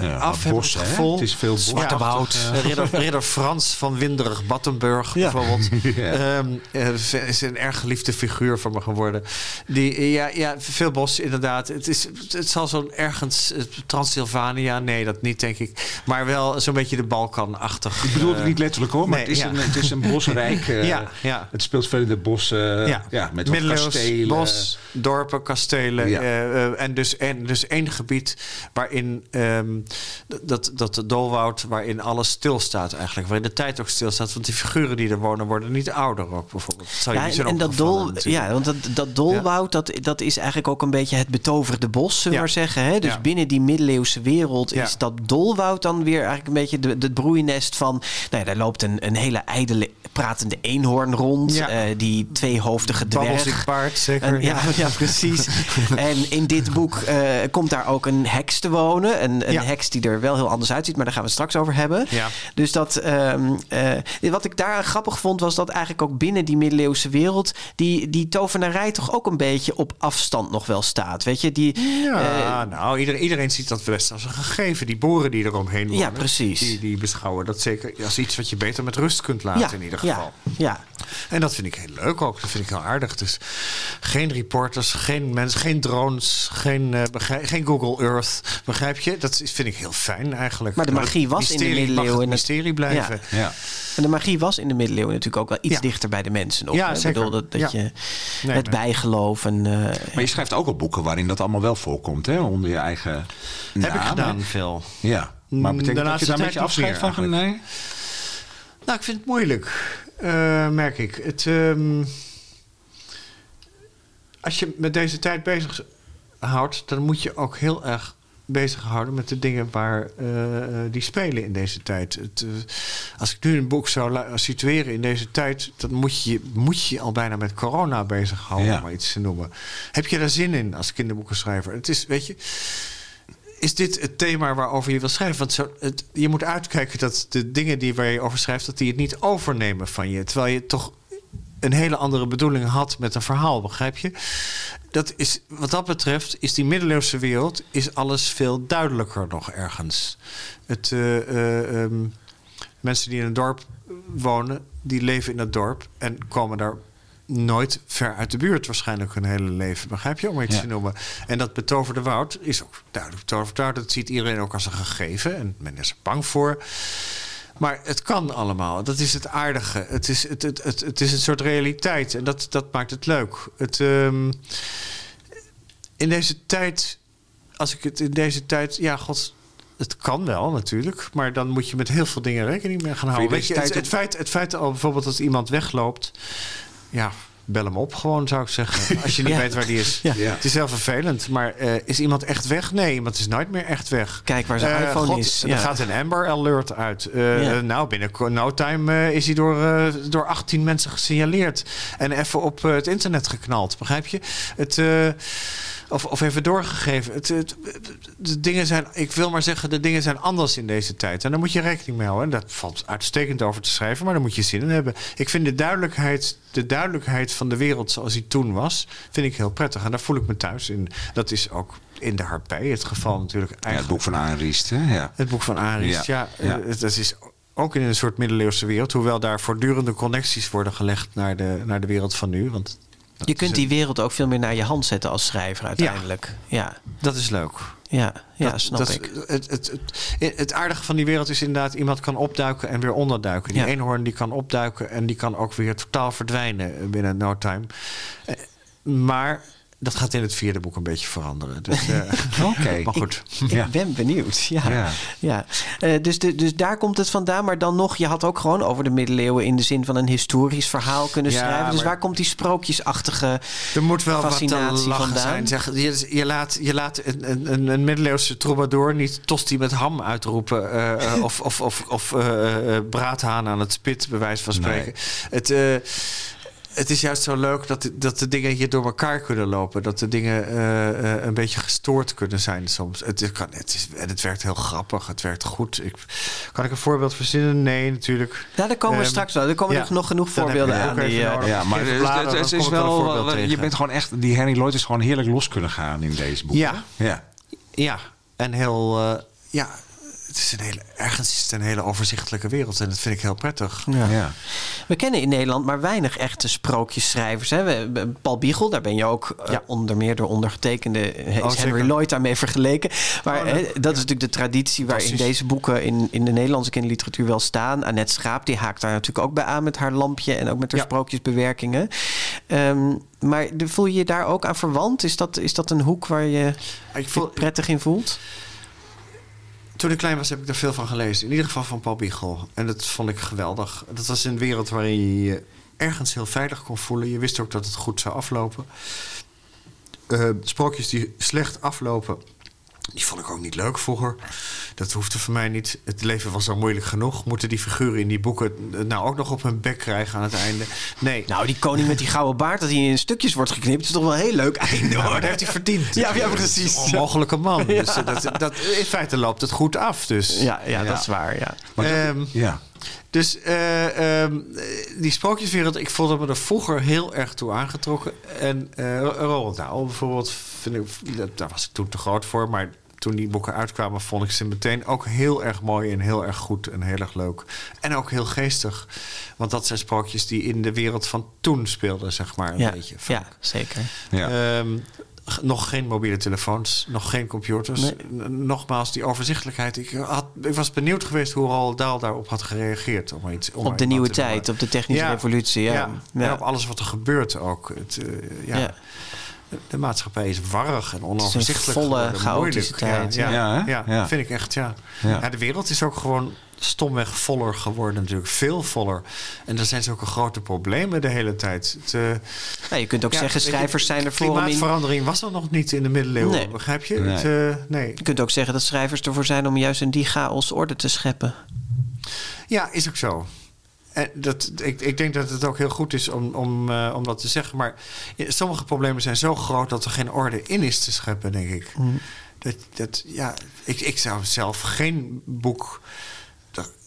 Ja, af. bos, het hè? gevoel. Het is veel bos. Zwarte woud. Eh, ridder, ridder Frans van Winderig Battenburg bijvoorbeeld. (laughs) Ja. Eh, is een erg geliefde figuur van me geworden. Die, eh, ja, ja, veel bos inderdaad. Het, is, het zal zo'n ergens eh, Transylvania. Nee, dat niet denk ik. Maar wel zo'n beetje de Balkan-achtig. Ik bedoel het eh, niet letterlijk hoor, maar nee, het, is een, het is een bosrijk. (laughs) eh, Ja, ja. Het speelt veel in de bossen. ja. met kastelen. bos, dorpen, kastelen. Eh, eh, en, dus, en dus één gebied waarin ehm, dat, dat de dolwoud, waarin alles stilstaat eigenlijk. Waarin de tijd ook stilstaat. Want die figuren die er wonen, worden niet ouder ook bijvoorbeeld. Dat zou Ja, en, dat dol, natuurlijk. ja, want dat, dat dolwoud, dat, dat is eigenlijk ook een beetje het betoverde bos, zullen we maar zeggen. Hè? Dus binnen die middeleeuwse wereld is dat dolwoud dan weer eigenlijk een beetje de, de broeinest van... Nou ja, daar loopt een, een hele ijdele pratende eenhoorn rond, Ja. eh, die tweehoofdige dwerg. paard, zeker. En, ja, ja, (laughs) precies. (laughs) en in dit boek eh, komt daar ook een heks te wonen. Een, een Ja. heks die er wel heel anders uitziet, maar daar gaan we het straks over hebben. Ja. Dus dat, ehm, eh, wat ik daar grappig vond, was dat eigenlijk ook binnen die middeleeuwse wereld die, die tovenarij toch ook een beetje op afstand nog wel staat. Weet je, die. Ja, nou, iedereen, iedereen ziet dat best als een gegeven. Die boeren die eromheen wonen. Ja, precies. Die, die beschouwen dat zeker als iets wat je beter met rust kunt laten in ieder geval. Ja, ja. En dat vind ik heel leuk ook. Dat vind ik heel aardig. Dus geen reporters, geen mensen, geen drones, geen, eh, begrijp- geen Google Earth. Begrijp je? Dat vind ik heel fijn eigenlijk. Maar de magie was in de middeleeuwen het en het- mysterie blijven. Ja. En de magie was in de middeleeuwen natuurlijk ook wel iets Ja. dichter bij de mensen nog. Ja, hè? Ik zeker. bedoel, dat, dat Ja. je Nee, het nee. bijgeloof en. eh, Maar je schrijft ook al boeken waarin dat allemaal wel voorkomt, hè? Onder je eigen Heb ik naam, gedaan veel. Ja. Mm, Maar de betekent dat je daar een beetje afscheid van gaat? Nee? Nou, ik vind het moeilijk, eh, merk ik. Het, ehm, als je met deze tijd bezig houdt, dan moet je ook heel erg bezighouden met de dingen waar, eh, eh, die spelen in deze tijd. Het, als ik nu een boek zou situeren in deze tijd, dan moet je moet je al bijna met corona bezighouden, Ja. om maar iets te noemen. Heb je daar zin in als kinderboekenschrijver? Het is, weet je, is dit het thema waarover je wil schrijven? Want zo, je moet uitkijken dat de dingen die waar je over schrijft, dat die het niet overnemen van je. Terwijl je toch een hele andere bedoeling had met een verhaal, begrijp je? Dat is, wat dat betreft is die middeleeuwse wereld is alles veel duidelijker nog ergens. Het, eh, eh, ehm, mensen die in een dorp wonen, die leven in dat dorp en komen daar nooit ver uit de buurt waarschijnlijk hun hele leven. Begrijp je? Om iets Ja. te noemen. En dat betoverde woud is ook duidelijk betoverd woud. Dat ziet iedereen ook als een gegeven. En men is er bang voor. Maar het kan allemaal. Dat is het aardige. Het is, het, het, het, het is een soort realiteit. En dat, dat maakt het leuk. Het, ehm, in deze tijd, als ik het in deze tijd, ja, god. Het kan wel natuurlijk, maar dan moet je met heel veel dingen rekening mee gaan houden. Weet je, het, het, feit, het feit al bijvoorbeeld dat iemand wegloopt, ja, bel hem op gewoon zou ik zeggen. (laughs) Als je niet Ja. weet waar die is. Ja. Ja. Het is heel vervelend, maar eh, is iemand echt weg? Nee, iemand is nooit meer echt weg. Kijk waar zijn Eh, iPhone God, is. Er gaat een Amber Alert uit. Eh, Ja. Nou, binnen no time is hij door, eh, door 18 mensen gesignaleerd. En even op het internet geknald, begrijp je? Het, eh, of, of even doorgegeven. Het, het- de dingen zijn, ik wil maar zeggen, de dingen zijn anders in deze tijd. En daar moet je rekening mee houden. En dat valt uitstekend over te schrijven, maar daar moet je zin in hebben. Ik vind de duidelijkheid, de duidelijkheid van de wereld zoals die toen was, vind ik heel prettig. En daar voel ik me thuis in. Dat is ook in de harpij het geval natuurlijk. Ja, het Eigenlijk. boek van Aanriest, hè? Ja. Het boek van Aris, ja. Ja, ja. eh, het- dat is ook in een soort middeleeuwse wereld. Hoewel daar voortdurende connecties worden gelegd naar de, naar de wereld van nu. Want dat Je kunt die wereld ook veel meer naar je hand zetten als schrijver uiteindelijk. Ja, Dat is leuk. ja, ja, Dat- snap dat- ik. Het, het, het, het aardige van die wereld is inderdaad... iemand kan opduiken en weer onderduiken. Die Ja. eenhoorn die kan opduiken... en die kan ook weer totaal verdwijnen binnen no time. Eh, Maar dat gaat in het vierde boek een beetje veranderen. Dus, eh, (laughs) Oké. Maar goed. Ik Ja. ben benieuwd. Ja. Ja. Ja. Eh, dus, de, dus daar komt het vandaan. Maar dan nog, je had ook gewoon over de middeleeuwen in de zin van een historisch verhaal kunnen Ja, schrijven. Dus waar komt die sprookjesachtige Er moet wel fascinatie vandaan? zijn. Zeg, je, je laat, je laat een, een, een middeleeuwse troubadour niet tosti met ham uitroepen. eh, of of, of, of braadhaan aan het spit, bij wijze van spreken. Het, het is juist zo leuk dat, dat de dingen hier door elkaar kunnen lopen. Dat de dingen eh, eh, een beetje gestoord kunnen zijn soms. Het, is- kan, het, is, en het werkt heel grappig. Het werkt goed. Ik, kan ik een voorbeeld verzinnen? Nee, natuurlijk. Ja, daar komen we Ehm, straks wel. Er komen ja. nog, genoeg voorbeelden aan. Die, eh. Ja, maar het, bladeren, het- is kom ik wel Je bent gewoon echt. Die Henry Lloyd is gewoon heerlijk los kunnen gaan in deze boek. Ja. Ja. Ja, en heel. eh, ja, het is een hele, ergens is het een hele overzichtelijke wereld en dat vind ik heel prettig. ja. Ja. We kennen in Nederland maar weinig echte sprookjesschrijvers. Hè? We- Paul Biegel, daar ben je ook eh, onder meer door ondergetekende... eh, is Oh, Henry zeker. Lloyd daarmee vergeleken. Maar Oh, hè, dat is natuurlijk de traditie waarin deze boeken... In, in de Nederlandse kinderliteratuur wel staan. Annette Schaap die haakt daar natuurlijk ook bij aan met haar lampje... en ook met haar Ja. sprookjesbewerkingen. Ehm, maar voel je je daar ook aan verwant? Is dat, is dat een hoek waar je Ik je prettig in voelt? Toen ik klein was heb ik er veel van gelezen. In ieder geval van Paul Biegel. En dat vond ik geweldig. Dat was een wereld waarin je je ergens heel veilig kon voelen. Je wist ook dat het goed zou aflopen. Eh, sprookjes die slecht aflopen, die vond ik ook niet leuk vroeger. Dat hoefde voor mij niet. Het leven was al moeilijk genoeg. Moeten die figuren in die boeken het nou ook nog op hun bek krijgen aan het einde? Nee. Nou, die koning met die gouden baard... dat hij in stukjes wordt geknipt... is toch wel een heel leuk einde, hoor. maar dat heeft hij verdiend. Ja, ja, precies. Een onmogelijke man. Dus eh, dat, dat, in feite loopt het goed af. Dus. Ja, ja, dat is waar, ja. Ehm, Ja. dus eh, ehm, die sprookjeswereld, ik voelde me er vroeger heel erg toe aangetrokken. En eh Roald Dahl bijvoorbeeld, vind ik, dat- daar was ik toen te groot voor. Maar toen die boeken uitkwamen, vond ik ze meteen ook heel erg mooi en heel erg goed en heel erg leuk. En ook heel geestig. Want dat zijn sprookjes die in de wereld van toen speelden, zeg maar, een Ja, beetje. ja, zeker. Ja. Ehm, nog geen mobiele telefoons, nog geen computers. Nee. Nogmaals, die overzichtelijkheid. Ik, had, ik was benieuwd geweest hoe Roald Dahl daarop had gereageerd. Om iets, om Op de nieuwe tijd, op de technische Ja, revolutie. Ja. Ja, en op alles wat er gebeurt ook. Het, eh, ja. De, de maatschappij is warrig en een onoverzichtelijk volle, geworden, chaotische moeilijk. tijd, Ja, ja. ja, Ja, hè? ja, Ja. vind ik echt, ja. Ja. ja. De wereld is ook gewoon stomweg voller geworden natuurlijk. Veel voller. En er zijn zulke grote problemen de hele tijd. Het, eh, Nou, je kunt ook ja, zeggen, schrijvers zijn er voor om in... Klimaatverandering was er nog niet in de middeleeuwen, Nee. begrijp je? Nee. Het, eh, nee. Je kunt ook zeggen dat schrijvers ervoor zijn om juist in die chaos orde te scheppen. Ja, is ook zo. En dat, ik, ik denk dat het ook heel goed is om, om, eh, om dat te zeggen. Maar sommige problemen zijn zo groot dat er geen orde in is te scheppen, denk ik. Dat, dat, ja, ik, ik zou zelf geen boek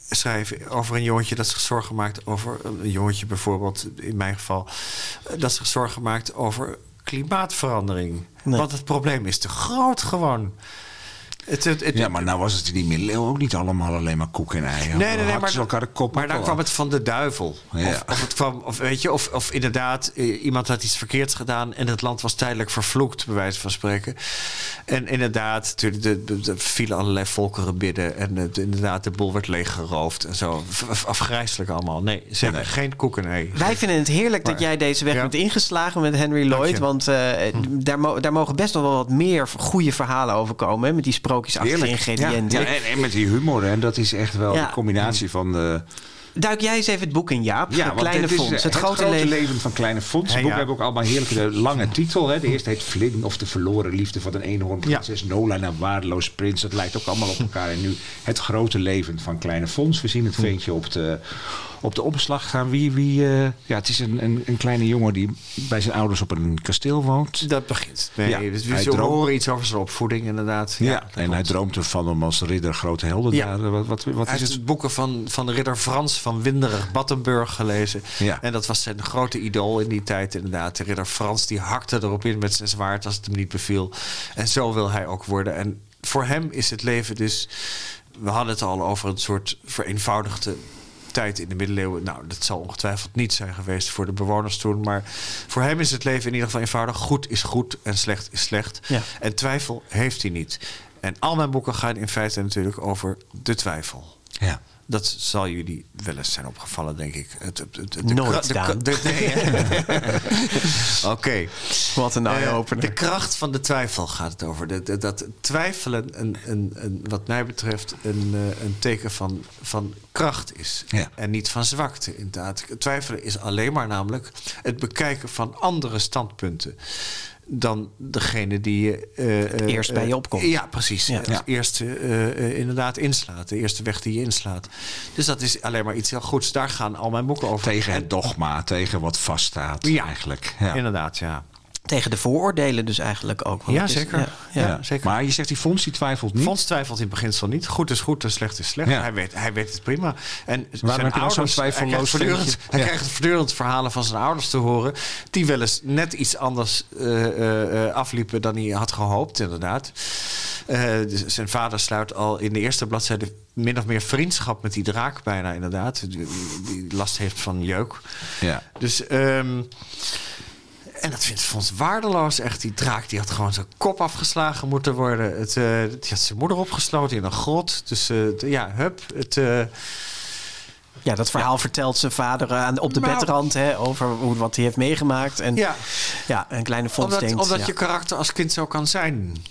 schrijven over een jongetje dat zich zorgen maakt over... een jongetje bijvoorbeeld, in mijn geval... eh, dat zich zorgen maakt over klimaatverandering. Nee. Want het probleem is te groot gewoon. Het, het, het- ja, maar nou was het in die middeleeuwen ook niet allemaal alleen maar koek en ei. Nee, nee, nee, maar, elkaar de kop maar daar kwam het van de duivel. Ja. Of, of, het kwam, of, weet je, of, of inderdaad, eh, iemand had iets verkeerds gedaan en het land was tijdelijk vervloekt, bij wijze van spreken. En inderdaad, natuurlijk, de- de- er vielen allerlei volkeren binnen en het- inderdaad, de boel werd leeggeroofd en zo. Afgrijselijk allemaal. Nee, ze hebben geen koek en ei. Wij vinden het heerlijk dat jij deze weg Ja. bent ingeslagen met Henry Lloyd. Want eh, daar, mo- daar mogen best nog wel wat meer goede verhalen over komen. Hè, met die sprookjesachtige ingrediënten. Ja, ja, en, en met die humor, hè, dat is echt wel Ja. de combinatie van de... Duik jij eens even het boek in, Jaap. Ja, Kleine Fonds. het, Het, grote, leven. leven. van Kleine Fonds. Ja, Het boek ja. hebben ook allemaal heerlijke de lange titel. Hè. De eerste heet Flynn of de verloren liefde van een eenhoornprinses. Nola en een waardeloos prins. Dat lijkt ook allemaal op elkaar. En nu het grote leven van Kleine Fonds. We zien het ventje op de, op de opslag gaan. Wie, wie, eh, ja, het is een, een, een kleine jongen die bij zijn ouders op een kasteel woont. Dat begint. Nee, Ja, dus hij we horen iets over zijn opvoeding, inderdaad. Ja, dat en hij droomt ervan om als ridder grote helden. Ja. Ja. Wat, wat, wat Hij is heeft het? boeken van, van de ridder Frans van Winderig Battenburg gelezen. Ja. En dat was zijn grote idool in die tijd inderdaad. De ridder Frans die hakte erop in met zijn zwaard als het hem niet beviel. En zo wil hij ook worden. En voor hem is het leven dus... We hadden het al over een soort vereenvoudigde tijd in de middeleeuwen. Nou, dat zal ongetwijfeld niet zijn geweest voor de bewoners toen. Maar voor hem is het leven in ieder geval eenvoudig. Goed is goed en slecht is slecht. Ja. En twijfel heeft hij niet. En al mijn boeken gaan in feite natuurlijk over de twijfel. Ja. Dat zal jullie wel eens zijn opgevallen, denk ik. Het, het, het- de Nooit, de- de-? (laughs) Oké. Wat een Eh, eye-opener. de kracht van de twijfel gaat het over. Dat, dat, twijfelen, een, een, een, wat mij betreft, een, eh, een teken van, van kracht is. Ja. En niet van zwakte, inderdaad. Twijfelen is alleen maar namelijk het bekijken van andere standpunten dan degene die je... eh, eh, Eerst bij je opkomt. Ja, precies. Ja. Als Ja. eerste eh, eh, inderdaad inslaat. De eerste weg die je inslaat. Dus dat is alleen maar iets heel goeds. Daar gaan al mijn boeken over. Tegen En- het dogma, tegen wat vaststaat Ja. eigenlijk. Ja. Inderdaad, ja. Tegen de vooroordelen dus eigenlijk ook. Ja, is- zeker. Ja, ja. Ja, zeker. Maar je zegt die Fons die twijfelt niet. Fons twijfelt in beginsel niet. Goed is goed en slecht is slecht. Ja. Hij, weet, hij weet het prima. En zijn heb je dan zo'n ouders, hij krijgt hij Ja. krijgt voortdurend verhalen van zijn ouders te horen... die wel eens net iets anders eh, eh, eh, afliepen dan hij had gehoopt, inderdaad. Eh, dus zijn vader sluit al in de eerste bladzijde min of meer vriendschap met die draak bijna, inderdaad. Die, die last heeft van jeuk. Ja. Dus... ehm, en dat vindt Fons waardeloos. Echt, die draak die had gewoon zijn kop afgeslagen moeten worden. Het, eh, die had zijn moeder opgesloten in een grot. Dus eh, ja, hup. Het, eh, Ja, dat verhaal vertelt zijn vader aan, op de Nou. bedrand hè, over hoe, wat hij heeft meegemaakt. En ja, ja, een kleine fonds omdat, denkt, omdat ja, je karakter als kind zo kan zijn.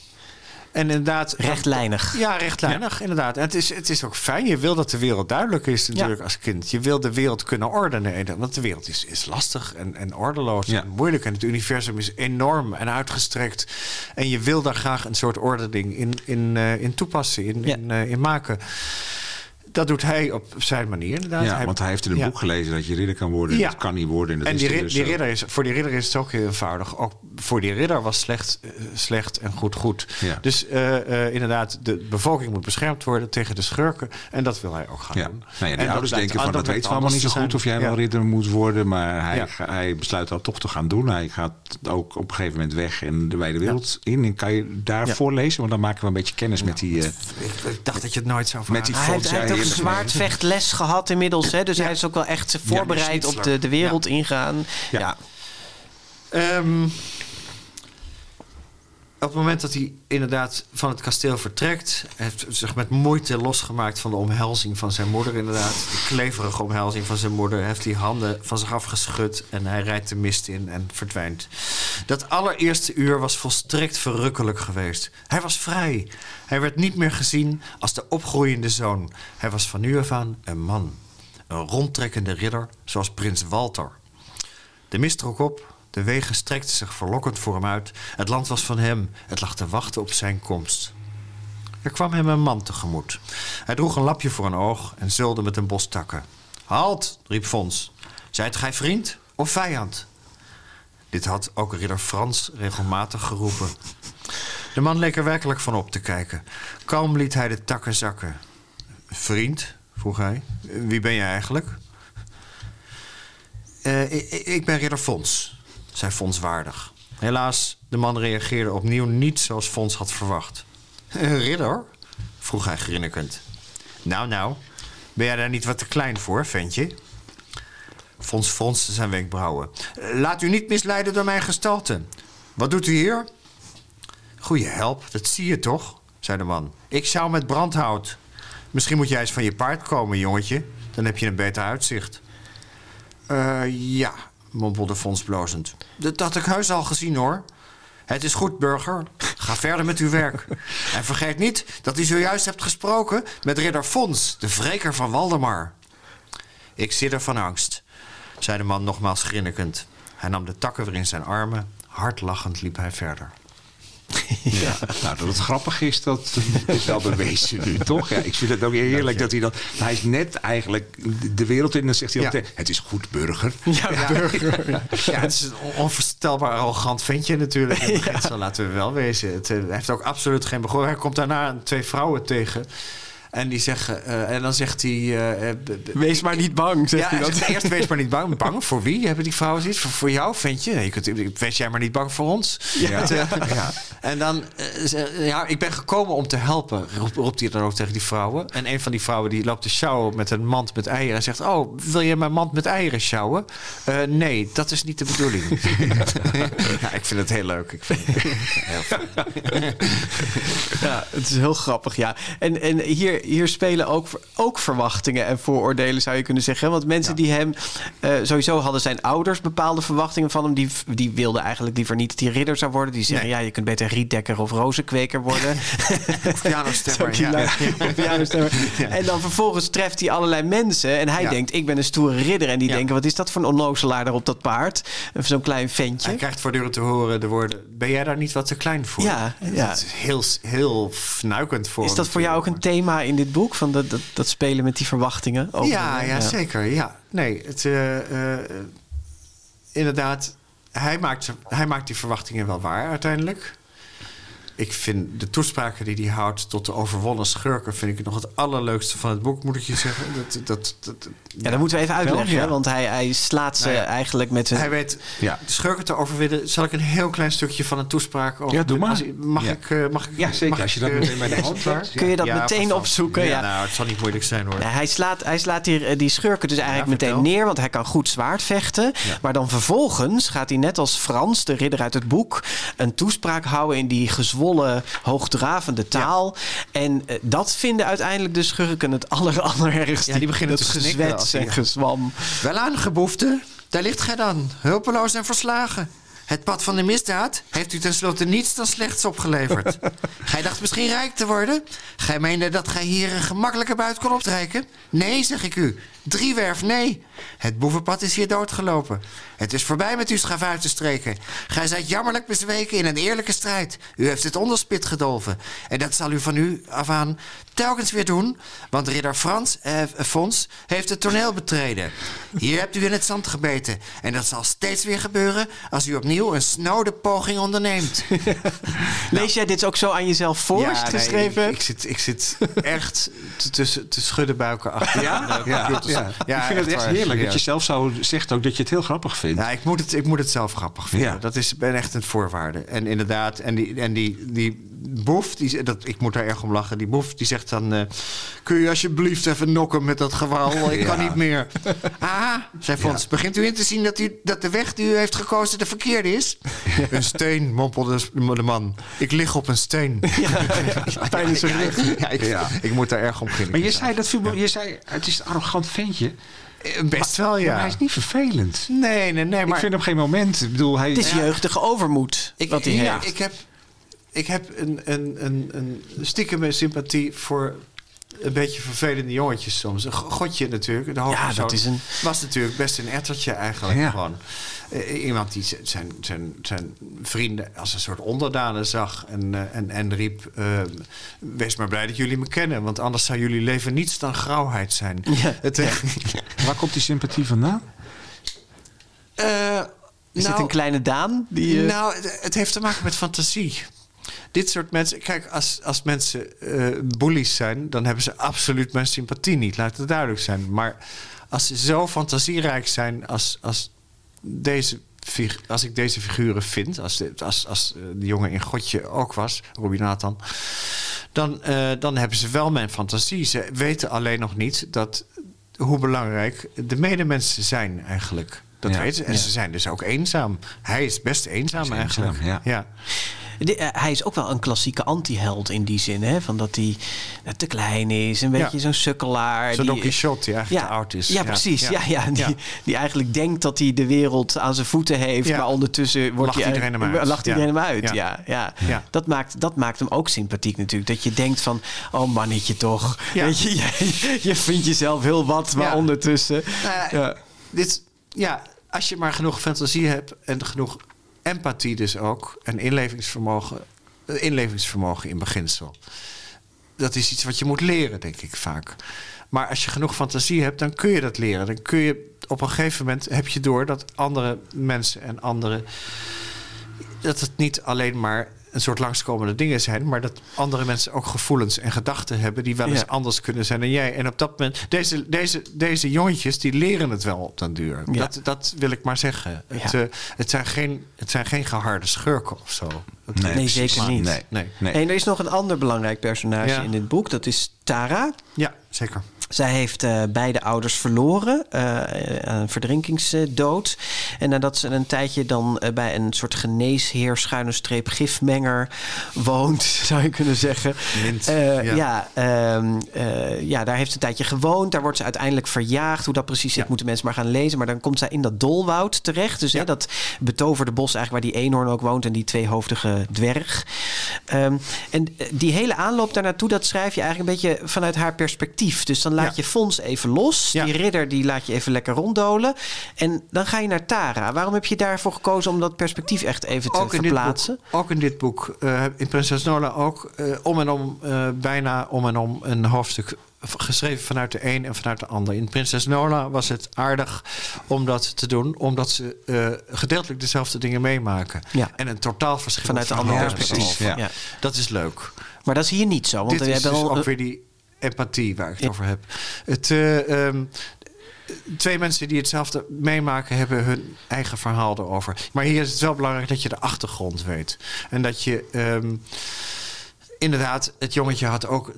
En inderdaad... rechtlijnig. Ja, rechtlijnig, inderdaad. En het is, het is ook fijn. Je wil dat de wereld duidelijk is natuurlijk als kind. Je wil de wereld kunnen ordenen. En- Want de wereld is, is lastig en, en ordeloos Ja. en moeilijk. En het universum is enorm en uitgestrekt. En je wil daar graag een soort ordening in, in, eh, in toepassen, in, Ja. in, eh, in maken. Dat doet hij op zijn manier inderdaad. Ja, want hij heeft in een ja. boek gelezen dat je ridder kan worden. Ja. Dat kan niet worden. En, dat En die, er rid- dus die ridder is, voor die ridder is het ook heel eenvoudig. Ook voor die ridder was slecht, eh, slecht en goed goed. Ja. Dus eh, eh, inderdaad, de bevolking moet beschermd worden tegen de schurken. En dat wil hij ook gaan doen. Nou ja, die En ouders denken van dat weten we allemaal niet zo goed of jij wel ridder moet worden. Maar hij, hij besluit dat toch te gaan doen. Hij gaat ook op een gegeven moment weg en de wijde wereld in. En kan je daarvoor lezen? Want dan maken we een beetje kennis met die... eh, Ik, dacht dat je het nooit zou Met die vragen. Ook zwaardvechtles gehad inmiddels. Hè? Dus hij is ook wel echt voorbereid op de, de wereld ingaan. Ja. Ja. Op het moment dat hij inderdaad van het kasteel vertrekt, heeft zich met moeite losgemaakt van de omhelzing van zijn moeder, inderdaad. De kleverige omhelzing van zijn moeder. Heeft die handen van zich afgeschud en hij rijdt de mist in en verdwijnt. Dat allereerste uur was volstrekt verrukkelijk geweest. Hij was vrij. Hij werd niet meer gezien als de opgroeiende zoon. Hij was van nu af aan een man. Een rondtrekkende ridder, zoals prins Walter. De mist trok op, de wegen strekten zich verlokkend voor hem uit. Het land was van hem, het lag te wachten op zijn komst. Er kwam hem een man tegemoet. Hij droeg een lapje voor een oog en zulde met een bos takken. Halt, riep Fons. Zijt gij vriend of vijand? Dit had ook ridder Frans regelmatig geroepen. De man leek er werkelijk van op te kijken. Kalm liet hij de takken zakken. Vriend, vroeg hij. Wie ben je eigenlijk? Eh, ik, ik ben ridder Fons, zei Fons waardig. Helaas, de man reageerde opnieuw niet zoals Fons had verwacht. (laughs) Een ridder? vroeg hij grinnikend. Nou, nou, ben jij daar niet wat te klein voor, ventje? Fons fronste zijn wenkbrauwen. Laat u niet misleiden door mijn gestalte. Wat doet u hier? Goeie help, dat zie je toch, zei de man. Ik zou met brandhout. Misschien moet jij eens van je paard komen, jongetje. Dan heb je een beter uitzicht. Eh, ja, mompelde Fons blozend. Dat had ik heus al gezien, hoor. Het is goed, burger. Ga verder met uw werk. (laughs) En vergeet niet dat u zojuist hebt gesproken met ridder Fons, de wreker van Waldemar. Ik zit er van angst, zei de man nogmaals grinnikend. Hij nam de takken weer in zijn armen. Hardlachend liep hij verder. Ja. Nou, dat het grappig is, dat is wel bewezen nu, toch? Ja, ik vind het ook heerlijk dat hij dan... Hij is net eigenlijk de wereld in en dan zegt hij Ja. altijd... Het is goed, burger. Ja, burger. Ja, het is een on- onvoorstelbaar arrogant ventje natuurlijk. Zo laten we wel wezen. Het, eh, hij heeft ook absoluut geen begonnen. Hij komt daarna twee vrouwen tegen. En die zeggen, eh, en dan zegt hij. eh, eh, Wees maar niet bang, zegt ja, hij dat. eerst wees maar niet bang. (laughs) Bang voor wie? Hebben die vrouwen zoiets? Voor, voor jou, ventje? Nee, je kunt, wees jij maar niet bang voor ons. Ja. Het, En dan, ja, ik ben gekomen om te helpen, roept, hij dan ook tegen die vrouwen. En een van die vrouwen die loopt te sjouwen met een mand met eieren. En zegt, oh, wil je mijn mand met eieren sjouwen? Nee, dat is niet de bedoeling. (laughs) ja, ik vind het heel leuk. Ik vind het heel. Ja, het is heel grappig, ja. En, en hier hier spelen ook, ook verwachtingen en vooroordelen, zou je kunnen zeggen. Want mensen die hem. eh, sowieso hadden zijn ouders bepaalde verwachtingen van hem. Die, die wilden eigenlijk liever niet dat hij ridder zou worden. Die zeggen: Nee. ja, je kunt beter rietdekker of rozenkweker worden. (laughs) Pianostemmer, (laughs) Zo'n ja. (laughs) pianostemmer. En dan vervolgens treft hij allerlei mensen. En hij denkt, ik ben een stoere ridder. En die denken, wat is dat voor een onnozelaar daar op dat paard? Zo'n klein ventje. Hij krijgt voortdurend te horen de woorden... ben jij daar niet wat te klein voor? Ja, ja. Dat is heel, heel fnuikend voor Is dat voor jou ook een thema in dit boek? Van dat, dat, dat spelen met die verwachtingen? Over- Ja, ja, zeker. Ja. Nee, het, eh, eh, inderdaad, hij maakt, ze- hij maakt die verwachtingen wel waar uiteindelijk. Ik vind de toespraken die hij houdt tot de overwonnen schurken... vind ik nog het allerleukste van het boek, moet ik je zeggen. (laughs) Dat, dat, dat, Ja, dat moeten we even uitleggen. Ja. Want hij, hij slaat ze Nou ja. eigenlijk met zijn... Hij weet Ja. de schurken te overwinnen. Zal ik een heel klein stukje van een toespraak over... Ja, doe maar. Als- Mag, Ja. ik, eh, mag ik... Ja, zeker. mag Als je ik, dat eh, meteen bij de (laughs) hand hebt. Kun je dat Ja, meteen opzoeken? Ja. Nou, het zal niet moeilijk zijn hoor. Hij slaat, hij slaat hier, eh, die schurken dus eigenlijk Ja, meteen neer, want hij kan goed zwaard vechten. Ja. Maar dan vervolgens gaat hij net als Frans, de ridder uit het boek, een toespraak houden in die gezwollen, hoogdravende taal. En eh, dat vinden uiteindelijk de schurken het aller, (laughs) allerergst. Ja, die beginnen dat te gezwets en gezwam. Welaan, geboefte. Daar ligt gij dan, hulpeloos en verslagen. Het pad van de misdaad heeft u tenslotte niets dan slechts opgeleverd. (laughs) gij dacht misschien rijk te worden. Gij meende dat gij hier een gemakkelijke buit kon optrekken. Nee, zeg ik u. Driewerf, nee. Het boevenpad is hier doodgelopen. Het is voorbij met uw schavuitenstreken. Gij zijt jammerlijk bezweken in een eerlijke strijd. U heeft het onderspit gedolven. En dat zal u van u af aan telkens weer doen. Want ridder Frans, eh, Fons, heeft het toneel betreden. Hier hebt u in het zand gebeten. En dat zal steeds weer gebeuren als u opnieuw een snode poging onderneemt. (laughs) Lees jij dit ook zo aan jezelf voor, het nee, ik, zit, ik zit echt te, te schudden buiken achter. Ja, ja, ja. Ja, ik vind het echt waar, heerlijk dat je zelf zo zegt ook dat je het heel grappig vindt. Ja, ik moet het, ik moet het zelf grappig vinden. Dat is ben echt een voorwaarde. En inderdaad, en die, en die, die boef, die, dat, ik moet daar erg om lachen. Die boef die zegt dan: eh, Kun je alsjeblieft even nokken met dat gewal? Ik kan niet meer. Ah, zei Fons, begint u in te zien dat, u, dat de weg die u heeft gekozen de verkeerde is? (laughs) Een steen, mompelde de man. Ik lig op een steen. Pijn in zijn rug. Ja, ik, Ja. ik moet daar erg om beginnen. Maar je zei, dat je zei, het is een arrogant ventje. Eh, Best wel, Maar ja. hij is niet vervelend. Nee, nee, nee. ik Maar vind hem geen moment. Ik bedoel, hij Het is jeugdige overmoed Ik, wat hij ja, heeft. ik heb, ik heb een, een, een, een stiekem sympathie voor een beetje vervelende jongetjes soms. Een go- Godje natuurlijk. De hoofdpersoon dat is een- was natuurlijk best een ettertje eigenlijk Ja. gewoon. Eh, iemand die zijn, zijn, zijn vrienden als een soort onderdanen zag en, eh, en, en riep... eh, wees maar blij dat jullie me kennen, want anders zou jullie leven niets dan grauwheid zijn. Ja. (laughs) Het, (laughs) Waar komt die sympathie vandaan? eh, Is nou, dit een kleine Daan? Die, Nou, het, het heeft te maken met fantasie. Dit soort mensen, kijk, als, als mensen eh bullies zijn, dan hebben ze absoluut mijn sympathie niet. Laat het duidelijk zijn. Maar als ze zo fantasierijk zijn als, als, deze, als ik deze figuren vind, als de, als, als eh, de jongen in Godje ook was, Robbie Nathan, dan, eh, dan hebben ze wel mijn fantasie. Ze weten alleen nog niet dat, hoe belangrijk de medemensen zijn eigenlijk. Dat Ja. weten ze. En Ja. ze zijn dus ook eenzaam. Hij is best eenzaam is eigenlijk. eenzaam, ja. ja. De- eh, hij is ook wel een klassieke anti-held in die zin, hè? Van dat hij eh, te klein is, een beetje Ja. zo'n sukkelaar. Zo'n Don Quixote die eigenlijk te oud is. Ja, precies. Ja, ja, die, Ja. die eigenlijk denkt dat hij de wereld aan zijn voeten heeft, Ja. maar ondertussen wordt Lacht hij iedereen hem uit. Lacht Ja. iedereen hem uit. Ja. Ja. Ja, Ja. Dat, maakt, dat maakt hem ook sympathiek natuurlijk. Dat je denkt van, oh mannetje toch. Ja. Weet je, je, je vindt jezelf heel wat, maar Ja. ondertussen. Nou ja, Ja. Dit, ja, als je maar genoeg fantasie hebt en genoeg empathie dus ook... en inlevingsvermogen, eh, inlevingsvermogen in beginsel... dat is iets wat je moet leren, denk ik vaak. Maar als je genoeg fantasie hebt, dan kun je dat leren. Dan kun je op een gegeven moment heb je door dat andere mensen en andere dat het niet alleen maar een soort langskomende dingen zijn, maar dat andere mensen ook gevoelens en gedachten hebben die wel eens Ja. anders kunnen zijn dan jij. En op dat moment, deze, deze, deze jongetjes die leren het wel op den duur. Ja. Dat, dat wil ik maar zeggen. Ja. Het, eh, het, zijn geen, het zijn geen geharde schurken of zo. Nee, zeker niet. Nee. Nee. Nee. En er is nog een ander belangrijk personage in dit boek. Dat is Tara. Ja, zeker. Zij heeft uh, beide ouders verloren, uh, een verdrinkingsdood. En nadat ze een tijdje dan bij een soort geneesheer, schuine streep, gifmenger woont, (laughs) zou je kunnen zeggen. Mint, ja, ja, ehm, ja, daar heeft ze een tijdje gewoond. Daar wordt ze uiteindelijk verjaagd. Hoe dat precies zit, Ja. moeten mensen maar gaan lezen. Maar dan komt zij in dat dolwoud terecht. Dus hè, dat betoverde bos eigenlijk waar die eenhoorn ook woont en die tweehoofdige dwerg. Ehm, en die hele aanloop daar naartoe, dat schrijf je eigenlijk een beetje vanuit haar perspectief. Dus dan laat je Fons even los. Die ridder die laat je even lekker ronddolen. En dan ga je naar Tara. Waarom heb je daarvoor gekozen om dat perspectief echt even te Ook verplaatsen? boek, ook in dit boek, eh, in Prinses Nola ook, eh, om en om, eh, bijna om en om een hoofdstuk geschreven vanuit de een en vanuit de ander. In Prinses Nola was het aardig om dat te doen, omdat ze gedeeltelijk dezelfde dingen meemaken. Ja. En een totaal verschil Vanuit de andere perspectief, ja. Ja. Dat is leuk. Maar dat is hier niet zo. Want Dit we is hebben dus al ook weer die empathie waar ik het over heb. Het, eh, ehm, twee mensen die hetzelfde meemaken hebben hun eigen verhaal erover. Maar hier is het wel belangrijk dat je de achtergrond weet. En dat je... ehm, Inderdaad, het jongetje had ook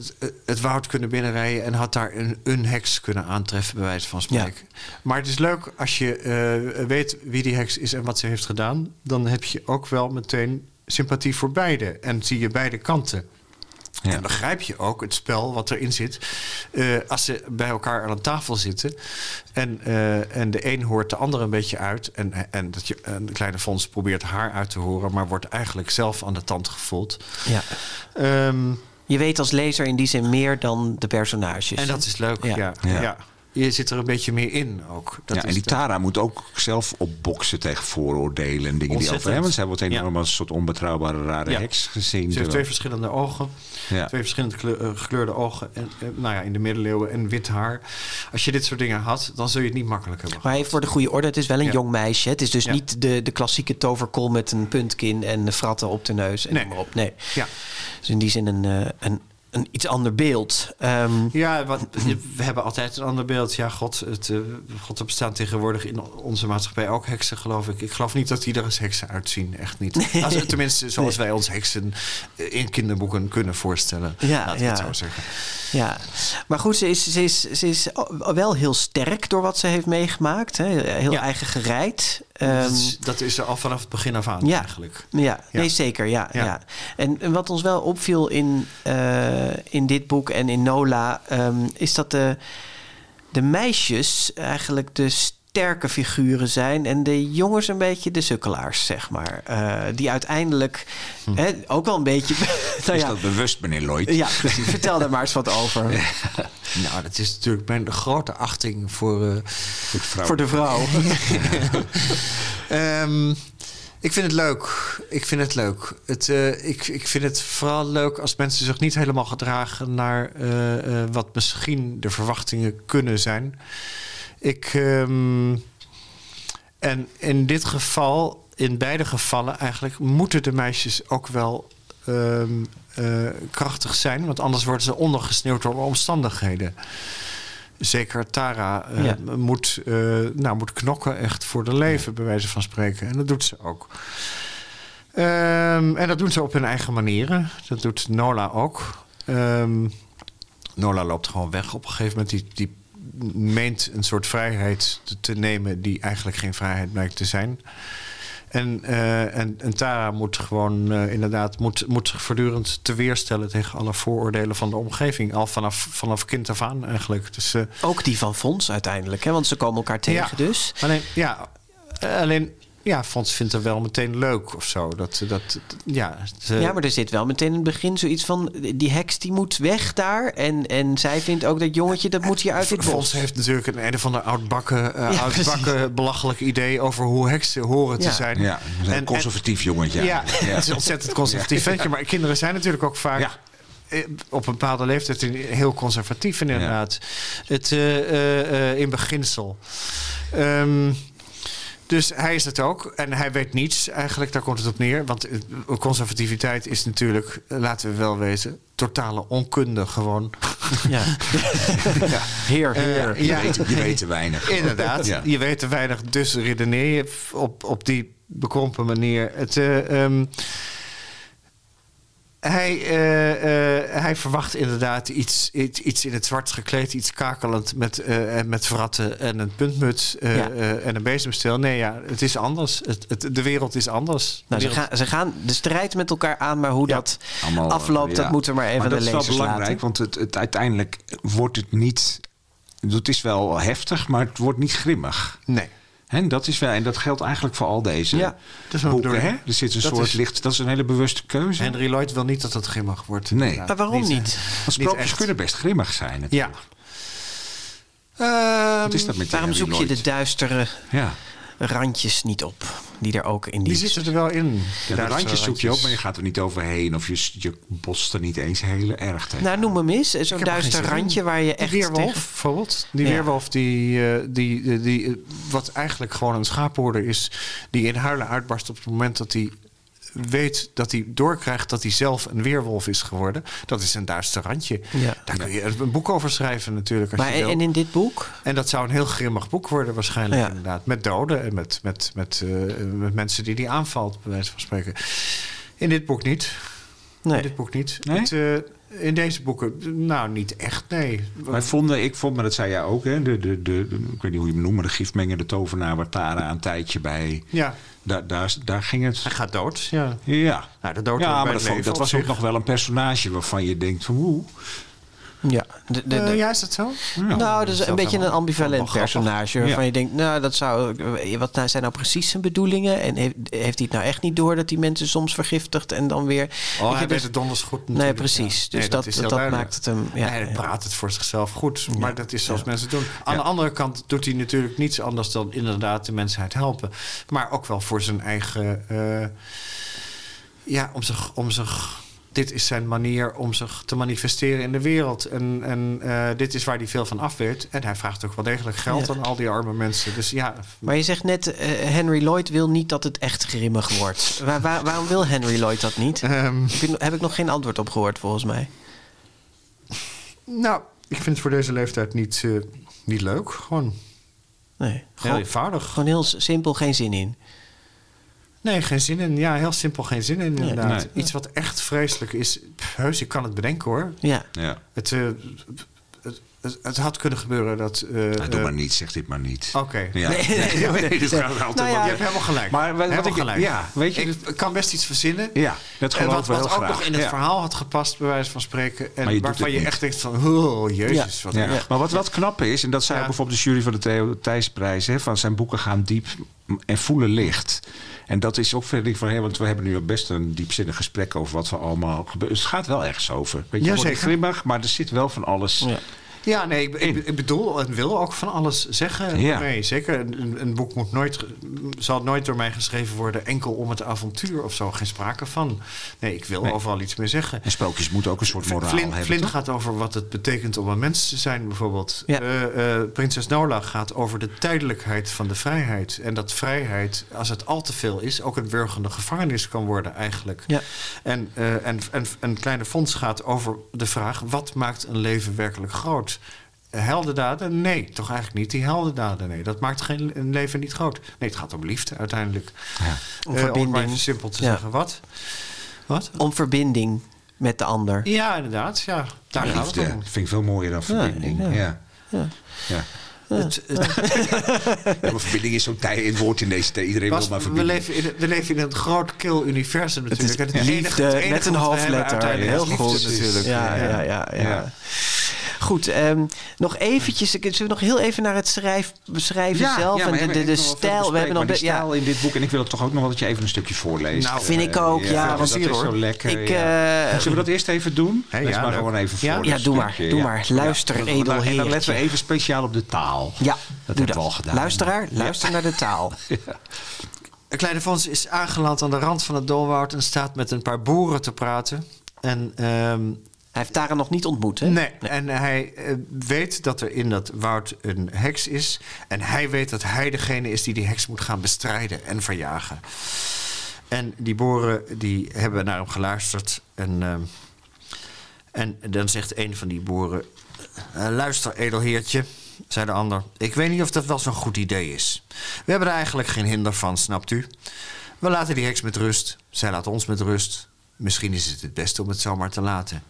het, woud kunnen binnenrijden en had daar een, een heks kunnen aantreffen, bij wijze van spreken. Maar het is leuk als je eh, weet wie die heks is en wat ze heeft gedaan. Dan heb je ook wel meteen sympathie voor beide en zie je beide kanten. Ja. En begrijp je ook het spel wat erin zit. eh, als ze bij elkaar aan een tafel zitten. En, eh, en de een hoort de ander een beetje uit. En, en dat je, een kleine Fons probeert haar uit te horen. Maar wordt eigenlijk zelf aan de tand gevoeld. Ja. Ehm, Je weet als lezer in die zin meer dan de personages. en dat is leuk. Ja. Ja. Ja. Je zit er een beetje meer in ook. Dat ja, en die de- Tara moet ook zelf opboksen tegen vooroordelen en dingen die Ontzettend. over hem. Want zij wordt enorm Ja. als een soort onbetrouwbare rare Ja. heks gezien. Ze heeft twee verschillende ogen. Ja. Twee verschillende kleur- eh, gekleurde ogen. En, eh, nou ja, in de middeleeuwen en wit haar. Als je dit soort dingen had, dan zul je het niet makkelijk hebben. Maar even voor de goede orde, het is wel een Ja. jong meisje. Het is dus Ja. niet de, de klassieke toverkol met een puntkin en fratten op de neus en Nee. maar op. Nee. Ja. Dus in die zin een, eh, een, een iets ander beeld. Ehm, Ja, wat, we hebben altijd een ander beeld. Ja, God, het, eh, God, er bestaan tegenwoordig in onze maatschappij ook heksen, geloof ik. Ik geloof niet dat die er als heksen uitzien. Echt niet. Als, tenminste, (laughs) zoals wij ons heksen eh, in kinderboeken kunnen voorstellen. Ja, ja. het zo zeggen. Ja, maar goed, ze is, ze is, ze is wel heel sterk door wat ze heeft meegemaakt. Hè? Heel Ja. eigen gereid. Dat, Ehm, is, dat is er al vanaf het begin af aan Ja. eigenlijk. Ja, Ja. nee, zeker. Ja, ja. Ja. En, en wat ons wel opviel in, eh, in dit boek en in Nola, ehm, is dat de, de meisjes eigenlijk de sterke figuren zijn en de jongens een beetje de sukkelaars, zeg maar. Eh, die uiteindelijk hè, ook wel een beetje. nou (laughs) Is ja, dat bewust, meneer Lloyd? ja, precies. Vertel daar maar eens wat over. (laughs) Nou, dat is natuurlijk mijn grote achting voor... eh, Voor de vrouw. Voor de vrouw. (laughs) Ehm, ik vind het leuk. Ik vind het leuk. Het, eh, ik, ik vind het vooral leuk als mensen zich niet helemaal gedragen naar wat misschien de verwachtingen kunnen zijn. Ik, ehm, en in dit geval, in beide gevallen eigenlijk, moeten de meisjes ook wel ehm, eh, krachtig zijn. Want anders worden ze ondergesneeuwd door omstandigheden. Zeker Tara eh, Ja. moet, eh, nou, moet knokken echt voor de leven, bij wijze van spreken. En dat doet ze ook. Ehm, en dat doen ze op hun eigen manieren. Dat doet Nola ook. Nola loopt gewoon weg op een gegeven moment. Die, die meent een soort vrijheid te, te nemen die eigenlijk geen vrijheid blijkt te zijn. En, eh, en, en Tara moet gewoon eh, inderdaad moet, moet zich voortdurend te weerstellen tegen alle vooroordelen van de omgeving. Al vanaf, vanaf kind af aan eigenlijk. Dus, eh, Ook die van Fons uiteindelijk, hè? want ze komen elkaar tegen Ja. dus. Alleen, ja, alleen, ja, Fons vindt het wel meteen leuk of zo. Dat, dat, ja, ze- Ja, maar er zit wel meteen in het begin zoiets van... die heks die moet weg daar. En, en zij vindt ook dat jongetje, dat moet hier uit dit Fons bos. heeft natuurlijk een een of ander oudbakken, eh, Ja, oudbakken belachelijk idee over hoe heksen horen Ja. te zijn. Ja, een En- conservatief jongetje. Ja, eigenlijk. (laughs) het is een ontzettend conservatief ventje. Maar kinderen zijn natuurlijk ook vaak Ja. eh, op een bepaalde leeftijd heel conservatief inderdaad. Het, eh, eh, eh, in beginsel. Ehm, dus hij is het ook. En hij weet niets eigenlijk, daar komt het op neer. Want eh, conservativiteit is natuurlijk, eh, laten we wel wezen... totale onkunde gewoon. Ja. (laughs) Heer, heer. Eh, ja. Je, weet, je weet te weinig. Inderdaad, Ja. je weet te weinig, dus redeneer je op, op die bekrompen manier. Het, eh, ehm, hij, eh, eh, hij verwacht inderdaad iets, iets, iets in het zwart gekleed, iets kakelend met, eh, met verratten en een puntmuts eh, Ja. eh, en een bezemstil. Nee, ja, het is anders. Het, het, de wereld is anders. Nou, De ze, gaan, ze gaan de strijd met elkaar aan, maar hoe Ja. dat Allemaal, afloopt, dat moeten we maar even Maar aan dat de is wel lezers belangrijk, laten. want het, het, uiteindelijk wordt het niet... Het is wel heftig, maar het wordt niet grimmig. Nee. En dat is wel, en dat geldt eigenlijk voor al deze Ja, dat is boeken. Hè? Er zit een Dat soort is- licht, dat is een hele bewuste keuze. Henry Lloyd wil niet dat het grimmig wordt. Nee. Maar waarom niet? Want sprookjes kunnen best grimmig zijn. Ja. natuurlijk. Ehm, Wat is dat met die Waarom Henry zoek je de duistere Ja, randjes niet op? Die er ook in die... die zitten er wel in. ja de randjes zoek je ook, maar je gaat er niet overheen. Of je, je botst er niet eens heel erg tegen. Nou, noem hem eens. Zo'n er duister randje waar je Die echt weerwolf, tegen... bijvoorbeeld. Die Ja. weerwolf die, eh, die, die, die, eh, wat eigenlijk gewoon een schaaphoorder is... die in huilen uitbarst op het moment dat hij weet dat hij doorkrijgt dat hij zelf een weerwolf is geworden. Dat is een duister randje. Ja. Daar kun je een boek over schrijven natuurlijk. Als Maar je en, in dit boek? En dat zou een heel grimmig boek worden waarschijnlijk Ja. inderdaad. Met doden en met, met, met, eh, met mensen die die aanvalt, bij wijze van spreken. In dit boek niet. In Nee. dit boek niet. Nee? Het, eh, in deze boeken, nou niet echt, nee. Wij vonden, ik vond, maar dat zei jij ook, hè, de, de, de, de- ik weet niet hoe je hem noemt, maar de gifmenger, de tovenaar, waar Tara een tijdje bij. Ja, Daar, daar, daar ging het. hij gaat dood. Ja, Ja, nou, de dood ja maar dat, vond- dat was ook nog wel een personage waarvan je denkt van hoe. Ja. De, de, de- Eh, ja, is dat zo? nou, dat is een beetje een ambivalent personage. Waarvan Ja. je denkt, nou, dat zou. Wat nou- zijn nou precies zijn bedoelingen? En heeft, heeft hij het nou echt niet door dat die mensen soms vergiftigt en dan weer. Oh, Weet hij weet dus- het donders goed Nee, natuurlijk, precies. ja. Dus Nee, dat, is dat, dat maakt het hem. Ja, hij praat het voor zichzelf goed. Ja. Maar dat is zoals Ja. mensen doen. Aan Ja. de andere kant doet hij natuurlijk niets anders dan inderdaad de mensheid helpen. Maar ook wel voor zijn eigen. eh, ja, om zich, om zich. Dit is zijn manier om zich te manifesteren in de wereld. En, en eh, dit is waar hij veel van af weet. En hij vraagt ook wel degelijk geld Ja. aan al die arme mensen. Dus ja, Maar je zegt net, eh, Henry Lloyd wil niet dat het echt grimmig wordt. Waar, waar- waarom wil Henry Lloyd dat niet? (laughs) ehm, Heb, je- heb ik nog geen antwoord op gehoord, volgens mij. nou, ik vind het voor deze leeftijd niet, eh, niet leuk. Gewoon Nee, heel gewoon, eenvoudig. gewoon heel simpel, geen zin in. Nee, geen zin in. Ja, heel simpel geen zin in inderdaad. Nee. Iets wat echt vreselijk is. Pff, heus, ik kan het bedenken hoor. Ja, Ja. Het, eh, het, het, het had kunnen gebeuren dat... eh, Nou, doe eh, maar niet, zeg dit maar niet. Oké. Ja. Nee, (laughs) nee, nee, nee. dit gaat altijd Nou ja, wel- Je hebt helemaal gelijk. Maar wat- helemaal ik- gelijk. ja, weet je- Ik kan best iets verzinnen. Ja, dat geloof wat, ik wel wat ook graag. nog in het Ja. verhaal had gepast, bij wijze van spreken. Maar je En waarvan je niet. echt denkt van, oh, jezus, wat. Maar wat, wat knap is, en dat zei bijvoorbeeld de jury van de Theo Thijsprijs... Hè, van zijn boeken gaan diep en voelen licht. En dat is ook verder van... Hè, want we hebben nu best een diepzinnig gesprek over wat we allemaal... Het gaat wel ergens over. Weet je, Ja, het wordt grimmig, maar er zit wel van alles... ja. Ja, nee, ik, ik, ik bedoel en wil ook van alles zeggen. Ja. Nee, zeker. Een, een boek moet nooit, zal nooit door mij geschreven worden enkel om het avontuur of zo. Geen sprake van. Nee, ik wil Nee. overal iets mee zeggen. En sprookjes moeten ook een soort moraal Flint, hebben. Flint toch? gaat over wat het betekent om een mens te zijn, bijvoorbeeld. Ja. Eh, eh, Prinses Nola gaat over de tijdelijkheid van de vrijheid. En dat vrijheid, als het al te veel is, ook een wurgende gevangenis kan worden, eigenlijk. Ja. En, eh, en, en een kleine fonds gaat over de vraag: wat maakt een leven werkelijk groot? Heldendaden? Nee, toch eigenlijk niet. Die heldendaden, nee. Dat maakt geen, een leven niet groot. Nee, het gaat om liefde uiteindelijk. Ja. Om Eh, om het verbinding. maar even simpel te Ja. zeggen. Wat? Wat? Om verbinding met de ander. Ja, inderdaad. Ja, daar gaat het Liefde om. vind ik veel mooier dan verbinding. ja. Ja, Ja. ja. Het, het- Ja, maar verbinding is zo'n tij- een woord in deze tijd. Iedereen Bas, wil maar we, verbinding. leven in, we leven in een groot kil universum Het is natuurlijk. En het enige- liefde het enige met een we hoofdletter. Heel goed. natuurlijk. Ja, ja, ja. Ja. Ja. Goed, ehm, nog eventjes. ik- Zullen we nog heel even naar het schrijf, beschrijven zelf maar en de, de, de stijl. We hebben nog ja, stijl in dit boek. En ik wil het toch ook nog wel dat je even een stukje voorleest. Nou, vind ik ook, ja, want dat hier, is zo hoor. lekker. Ik, ja. eh, Zullen we dat eerst even doen? Lees ja, maar gewoon even Ja? voor. Ja, doe maar, doe ja. maar. Luister, Ja. edel En dan letten we even speciaal op de taal. ja, dat hebben dat. we al gedaan. Luisteraar, luister naar de taal. (laughs) Een kleine Fons is aangeland aan de rand van het Dolwoud... en staat met een paar boeren te praten. En, ehm, Hij heeft Tara nog niet ontmoet, hè? nee. en hij eh, weet dat er in dat woud een heks is. En hij weet dat hij degene is die die heks moet gaan bestrijden en verjagen. En die boeren die hebben naar hem geluisterd. En, ehm, en dan zegt een van die boeren... "Eh, luister, edelheertje, zei de ander. Ik weet niet of dat wel zo'n goed idee is. We hebben er eigenlijk geen hinder van, snapt u? We laten die heks met rust. Zij laat ons met rust. Misschien is het het beste om het zomaar te laten.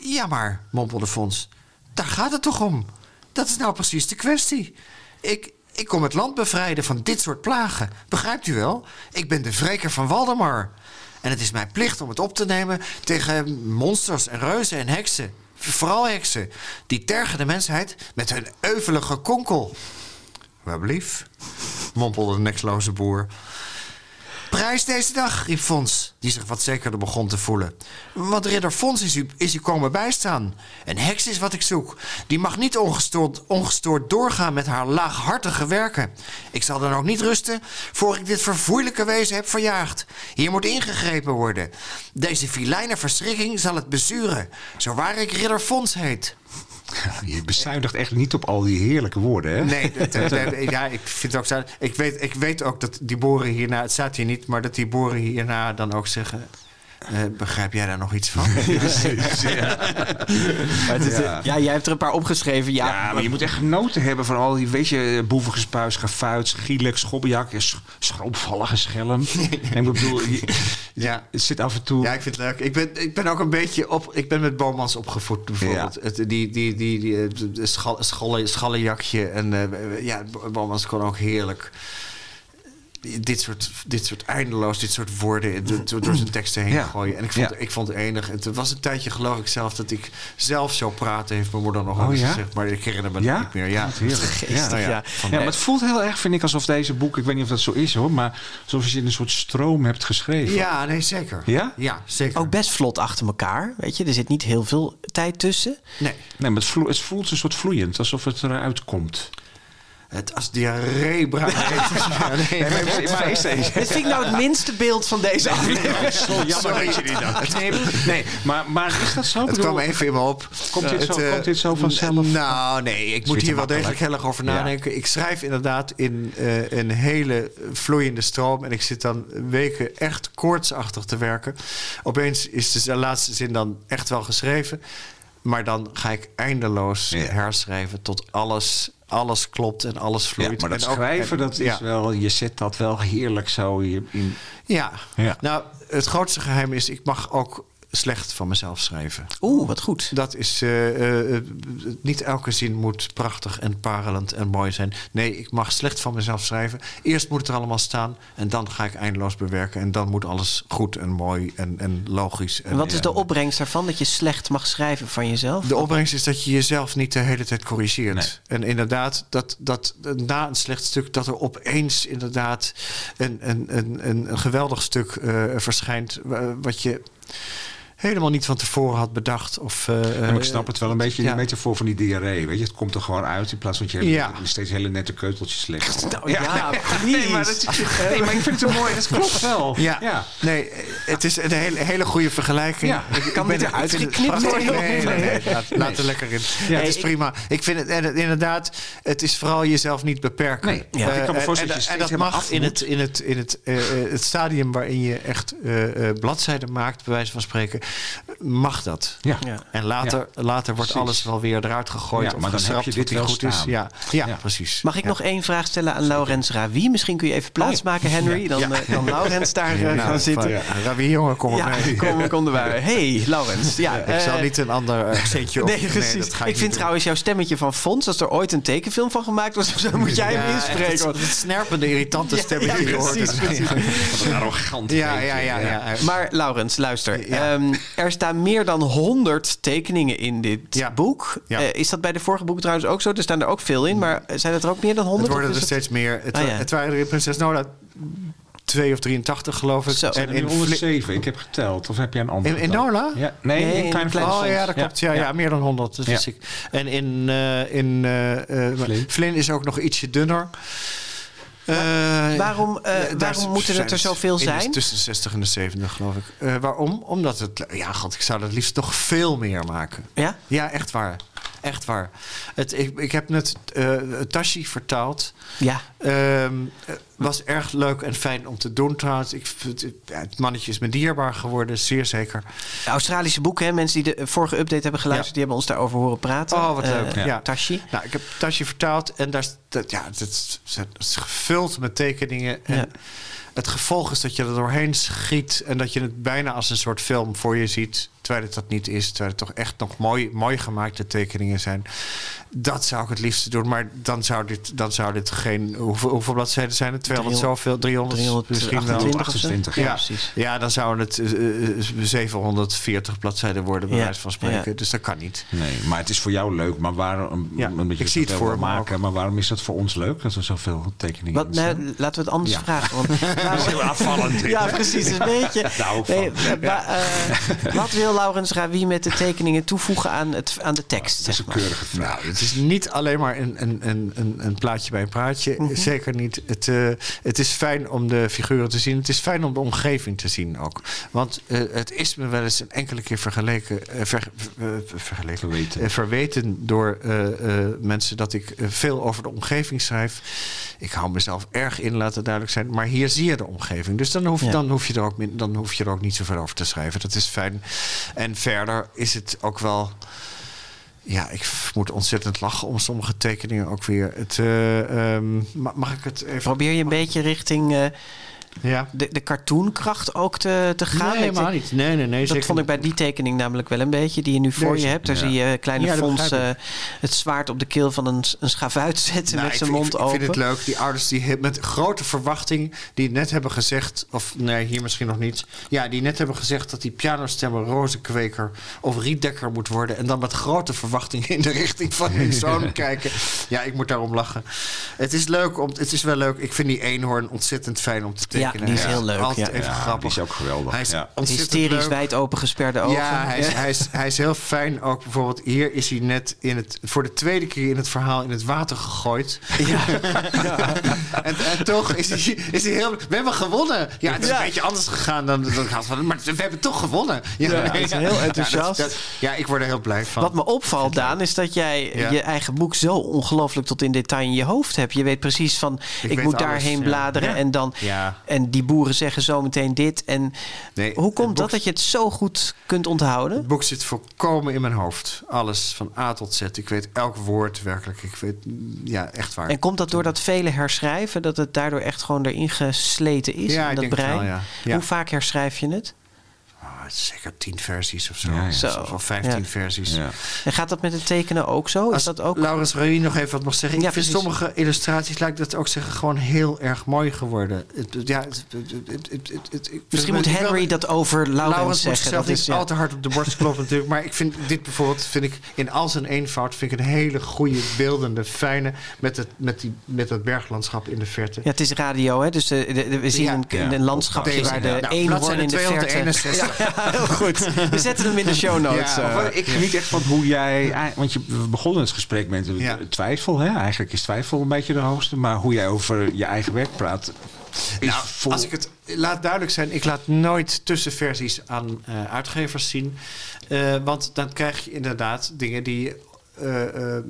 Ja, maar, mompelde Fons. Daar gaat het toch om? Dat is nou precies de kwestie. Ik, ik kom het land bevrijden van dit soort plagen. Begrijpt u wel? Ik ben de wreker van Waldemar. En het is mijn plicht om het op te nemen tegen monsters en reuzen en heksen. Vooral heksen. Die tergen de mensheid met hun euvelige konkel. Waar mompelde de nekloze boer. Prijs deze dag, riep Fons, die zich wat zekerder begon te voelen. Want ridder Fons is u, is u komen bijstaan. Een heks is wat ik zoek. Die mag niet ongestoord, ongestoord doorgaan met haar laaghartige werken. Ik zal dan ook niet rusten voor ik dit verfoeilijke wezen heb verjaagd. Hier moet ingegrepen worden. Deze filijne verschrikking zal het bezuren, zo waar ik ridder Fons heet. Je bezuinigt echt niet op al die heerlijke woorden, hè? Nee, dat, ja, ik vind ook zo. Ik weet, ik weet ook dat die boeren hierna, het staat hier niet, maar dat die boeren hierna dan ook zeggen. Eh, begrijp jij daar nog iets van? (laughs) (laughs) Maar het is, ja. jij hebt er een paar opgeschreven. Ja, Ja, maar je moet echt genoten hebben van al die, weet je, boevengespuis, gefuit, schielijk, schobbejak, sch schroomvallige schelm. en (laughs) ik bedoel, je- ja. het zit af en toe... Ja, ik vind het leuk. Ik ben, ik ben ook een beetje op. Ik ben met Bomans opgevoed bijvoorbeeld. Het, die, die, die, die, eh, de schal, schallen, schallenjakje. En eh, ja, Bomans kon ook heerlijk. Dit soort, dit soort eindeloos, dit soort woorden do- do- door zijn teksten heen Ja. gooien. En ik vond, Ja. ik vond het enig. Het was een tijdje geloof ik zelf dat ik zelf zo praten, heeft mijn moeder nog Oh, wel eens ja? gezegd. Maar ik herinner me niet meer. Ja. Geestig, Nou ja. Ja, maar het voelt heel erg, vind ik, alsof deze boek, ik weet niet of dat zo is hoor, maar alsof je in een soort stroom hebt geschreven. Ja, nee, zeker. Ja? Ja, zeker. ook best vlot achter elkaar. Weet je, er zit niet heel veel tijd tussen. Nee, Nee, maar het, vlo- het voelt een soort vloeiend, alsof het eruit komt. Het als diarree bruin. (laughs) Nee, maar is deze? Dit vind ik nou het minste beeld van deze aflevering. Jammer dat je die dat Nee, nee maar, maar is dat zo? Ik Het bedoel, kwam even in me op. Komt dit zo- eh, komt dit zo vanzelf? Nou, nee, ik moet hier wel degelijk heel erg over Ja. nadenken. Ik schrijf inderdaad in eh, een hele vloeiende stroom. En ik zit dan weken echt koortsachtig te werken. Opeens is dus de laatste zin dan echt wel geschreven. Maar dan ga ik eindeloos Ja. herschrijven tot alles, alles klopt en alles ja, vloeit. maar dat En ook- schrijven, en- dat ja. is wel, je zet dat wel heerlijk zo hier in. Ja. Ja. nou, het grootste geheim is... ik mag ook slecht van mezelf schrijven. Oeh, wat goed. Dat is. eh, eh, eh, niet elke zin moet prachtig en parelend en mooi zijn. Nee, ik mag slecht van mezelf schrijven. Eerst moet het er allemaal staan. En dan ga ik eindeloos bewerken. En dan moet alles goed en mooi en, en logisch. En, En wat is de opbrengst daarvan dat je slecht mag schrijven van jezelf? de opbrengst is dat je jezelf niet de hele tijd corrigeert. En inderdaad, dat, dat na een slecht stuk, dat er opeens inderdaad een, een, een, een, een geweldig stuk eh, verschijnt. wa- Wat je helemaal niet van tevoren had bedacht. Of, Ja, maar ik snap het wel een beetje, ja. die metafoor van die diarree. Weet je, het komt er gewoon uit in plaats van dat je Ja. steeds hele nette keuteltjes legt. Nou, ja, (laughs) nee, maar dat, nee, maar ik vind (laughs) het zo mooi. Dat klopt wel. Ja. ja. nee, het is een hele, hele goede vergelijking. Ik, Kan ik eruit geknipt? Nee, nee, nee, laat, laat er lekker in. Het is prima. Ik vind het en inderdaad, het is vooral jezelf niet beperken. Nee. Eh, Ik kan me en- voorstellen en, dat je en dat mag in, het, in, het, in het, eh, het stadium waarin je echt bladzijden maakt, bij wijze van spreken, mag dat. Ja. Ja. En later, later wordt Precies. alles wel weer eruit gegooid. Ja, of maar dan heb geschrapt je dit wel goed is. staan. Ja, ja, Ja. precies. Mag ik Ja. nog één vraag stellen aan Laurens Ravi? Misschien kun je even plaatsmaken, Henry. Dan eh, kan (laughs) Laurens daar eh, Nou, gaan zitten. van, ja, Ravi, jongen, kom op mee. kom, kom erbij. (laughs) Hey, Laurens. Ja, Ik zal eh, niet een ander accentje op. (laughs) Nee, precies. ik vind trouwens jouw stemmetje van Fons, als er ooit een tekenfilm van gemaakt was, zo moet jij hem inspreken. Het, snerpende, irritante stemmetje. ja, precies, een arrogant Ja, ja, ja, ja. Maar Laurens, luister. Ja. Er staan meer dan 100 tekeningen in dit Ja. boek. Ja. Eh, is dat bij de vorige boeken trouwens ook zo? Er staan er ook veel in, maar zijn het er ook meer dan 100? Het worden er het- steeds meer. Het, Ah, wa- ja. het waren er in Prinses Nola 2 of 83, geloof ik. Zo. En En in in, Fli- 107, ik heb geteld. Of heb jij een andere? In- in? Nola? Ja. Nee, Nee, in in Klein Klein Oh ja, dat klopt. Ja, ja. meer dan 100. Dat Ja. wist ik. En in, eh in eh, eh, is ook nog ietsje dunner. Eh, Waarom, eh, waarom moeten het er zoveel zijn? Tussen de 60 en de 70, geloof ik. Eh, waarom? Omdat het... Ja, god, ik zou dat liefst nog veel meer maken. Ja? Ja, echt waar. Echt waar. Het, ik, ik heb net eh Tashi vertaald. Ja. Ehm, eh, was erg leuk en fijn om te doen trouwens. Ik, het- mannetje is me dierbaar geworden, zeer zeker. De Australische boeken, hè? mensen die de vorige update hebben geluisterd, Ja. die hebben ons daarover horen praten. Oh, wat Eh, leuk. ja. Tashi. Nou, ik heb Tashi vertaald en daar, dat, ja, het is, het is gevuld met tekeningen. En Ja. het gevolg is dat je er doorheen schiet en dat je het bijna als een soort film voor je ziet. Terwijl het dat niet is. Terwijl het toch echt nog mooi, mooi gemaakte tekeningen zijn. Dat zou ik het liefst doen. Maar dan zou dit, dan zou dit geen. Hoeveel, hoeveel bladzijden zijn het? 200 zoveel? 300? misschien wel. 328 ja. Ja, precies. ja, dan zouden het eh, eh, 740 bladzijden worden, bij Ja, wijze van spreken. ja. Dus dat kan niet. Nee, maar het is voor jou leuk. Maar waarom, je ik zie het voor maken, maar waarom is dat voor ons leuk dat er zoveel tekeningen Wat, nou, laten we het anders Ja. vragen. Want, (laughs) heel dit, ja, precies. Een beetje. (laughs) Nee, eh, wat wil Laurens Rawie met de tekeningen toevoegen aan, het, aan de tekst? Dat is een keurige vraag. Nou, het is niet alleen maar een, een, een, een, een plaatje bij een praatje. Zeker niet. Het, eh, het is fijn om de figuren te zien. Het is fijn om de omgeving te zien ook. Want eh, het is me wel eens een enkele keer vergeleken, ver- eh, vergeleken Verweten. verweten door eh, eh, mensen dat ik veel over de omgeving schrijf. Ik hou mezelf erg in, laat het duidelijk zijn. Maar hier zie je de omgeving. Dus dan hoef, Ja. dan hoef, je, er ook, dan hoef je er ook niet zoveel over te schrijven. Dat is fijn. En verder is het ook wel. Ja, ik moet ontzettend lachen om sommige tekeningen ook weer. Het, eh, ehm, ma- mag ik het even... Probeer je een beetje richting eh, Ja. de, de cartoonkracht ook te, te gaan? Nee, helemaal niet. Nee, nee, nee. Dat zeker vond ik bij die tekening namelijk wel een beetje, die je nu voor je hebt. Daar ja. zie je kleine Ja, dat Fons eh, het zwaard op de keel van een, een schavuit zetten Nou, met zijn mond ik, open. Ik vind het leuk. Die ouders die met grote verwachting, die net hebben gezegd, of nee, hier misschien nog niet. Ja, die net hebben gezegd dat die pianostemmer rozenkweker of rietdekker moet worden. En dan met grote verwachting in de richting van hun (laughs) zoon kijken. Ja, ik moet daarom lachen. Het is leuk om, het is wel leuk. Ik vind die eenhoorn ontzettend fijn om te Ja, tekenen. die is heel leuk, Altijd ja. even Ja, grappig. die is ook geweldig, Hij is ja. Hysterisch wijd open gesperde ogen. Ja, hij is, hij, is, hij is heel fijn. Ook bijvoorbeeld hier is hij net in het, voor de tweede keer in het verhaal in het water gegooid. (laughs) en, en toch is hij, is hij heel... We hebben gewonnen. Ja, het is Ja. een beetje anders gegaan dan, dan ik had van... Maar we hebben toch gewonnen. Ja, Ja, hij is heel enthousiast. Ja, dat- dat- ja, ik word er heel blij van. Wat me opvalt, Daan, is dat jij Ja. je eigen boek zo ongelooflijk tot in detail in je hoofd hebt. Je weet precies van, ik, moet alles, daarheen ja. bladeren Ja. en dan... Ja. En die boeren zeggen zo meteen dit. En Nee, hoe komt dat dat je het zo goed kunt onthouden? Het boek zit volkomen in mijn hoofd. Alles van A tot Z. Ik weet elk woord werkelijk. Ik weet, ja, echt waar. En komt dat door dat vele herschrijven, dat het daardoor echt gewoon erin gesleten is? Ja, in dat brein? wel, ja. Ja. Hoe vaak herschrijf je het? Zeker tien versies of zo. Ja, ja. Zo. Of vijftien. Ja. En gaat dat met het tekenen ook zo? Is Als dat ook... Laurens Reuy nog even wat mag zeggen. Ik vind precies. sommige illustraties, ik dat ook zeggen, gewoon heel erg mooi geworden. Ja, het, het- het- Misschien moet Henry dat over Laurens, zeggen. Dat is, al te hard op de borst kloppen natuurlijk. Maar ik vind dit bijvoorbeeld, vind ik in al zijn eenvoud, vind ik een hele goede, beeldende, fijne, met, het, met, die, met dat berglandschap in de verte. Ja, het is radio, hè? Dus eh, we zien een, een landschapje waar de ja. Nou, bladzijde in de verte... (laughs) 261. Ja, heel goed. We zetten hem in de show notes. Ja, eh. Maar ik geniet echt van hoe jij... Want je, we begonnen het gesprek met eh, Ja. twijfel. Hè? Eigenlijk is twijfel een beetje de hoogste. Maar hoe jij over je eigen werk praat... Is Nou, vol- als ik het laat duidelijk zijn, ik laat nooit tussenversies aan eh, uitgevers zien. Eh, want dan krijg je inderdaad dingen die. Eh, eh,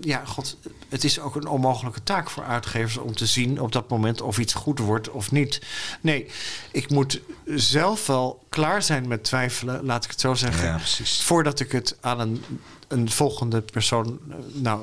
ja, god, het is ook een onmogelijke taak voor uitgevers om te zien op dat moment of iets goed wordt of niet. Nee, ik moet zelf wel klaar zijn met twijfelen, laat ik het zo zeggen. Ja, precies. Voordat ik het aan een, een volgende persoon eh, nou,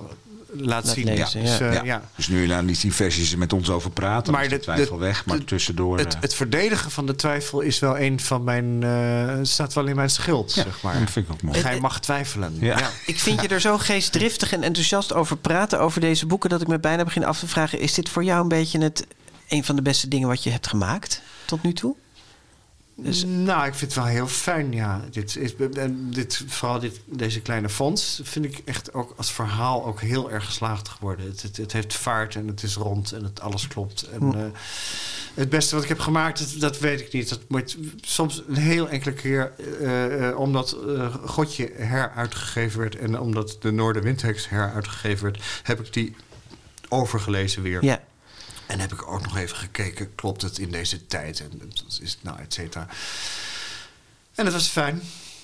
laat, zien. lezen, Dus, ja. eh, ja. ja. Dus nu laat niet die versies met ons over praten. Maar de de- twijfel de- weg. Maar de- tussendoor... Het, eh, het verdedigen van de twijfel is wel een van mijn. eh, staat wel in mijn schild, ja, zeg maar. dat vind ik ook mooi. Gij mag twijfelen. Ja. Ja. Ik vind je er zo geestdriftig en enthousiast over praten, over deze boeken, dat ik me bijna begin af te vragen: is dit voor jou een beetje het, een van de beste dingen wat je hebt gemaakt tot nu toe? Dus- Nou, ik vind het wel heel fijn, ja. Dit is, en dit, vooral dit, deze kleine fonds vind ik echt ook als verhaal ook heel erg geslaagd geworden. Het, het, het heeft vaart en het is rond en het alles klopt. En, eh, het beste wat ik heb gemaakt, dat, dat weet ik niet. Dat soms een heel enkele keer, eh, eh, omdat Godje heruitgegeven werd en omdat de Noorderwindheks heruitgegeven werd, heb ik die overgelezen weer. Ja. En heb ik ook nog even gekeken, klopt het in deze tijd? En dat is, nou, et cetera. En dat was fijn.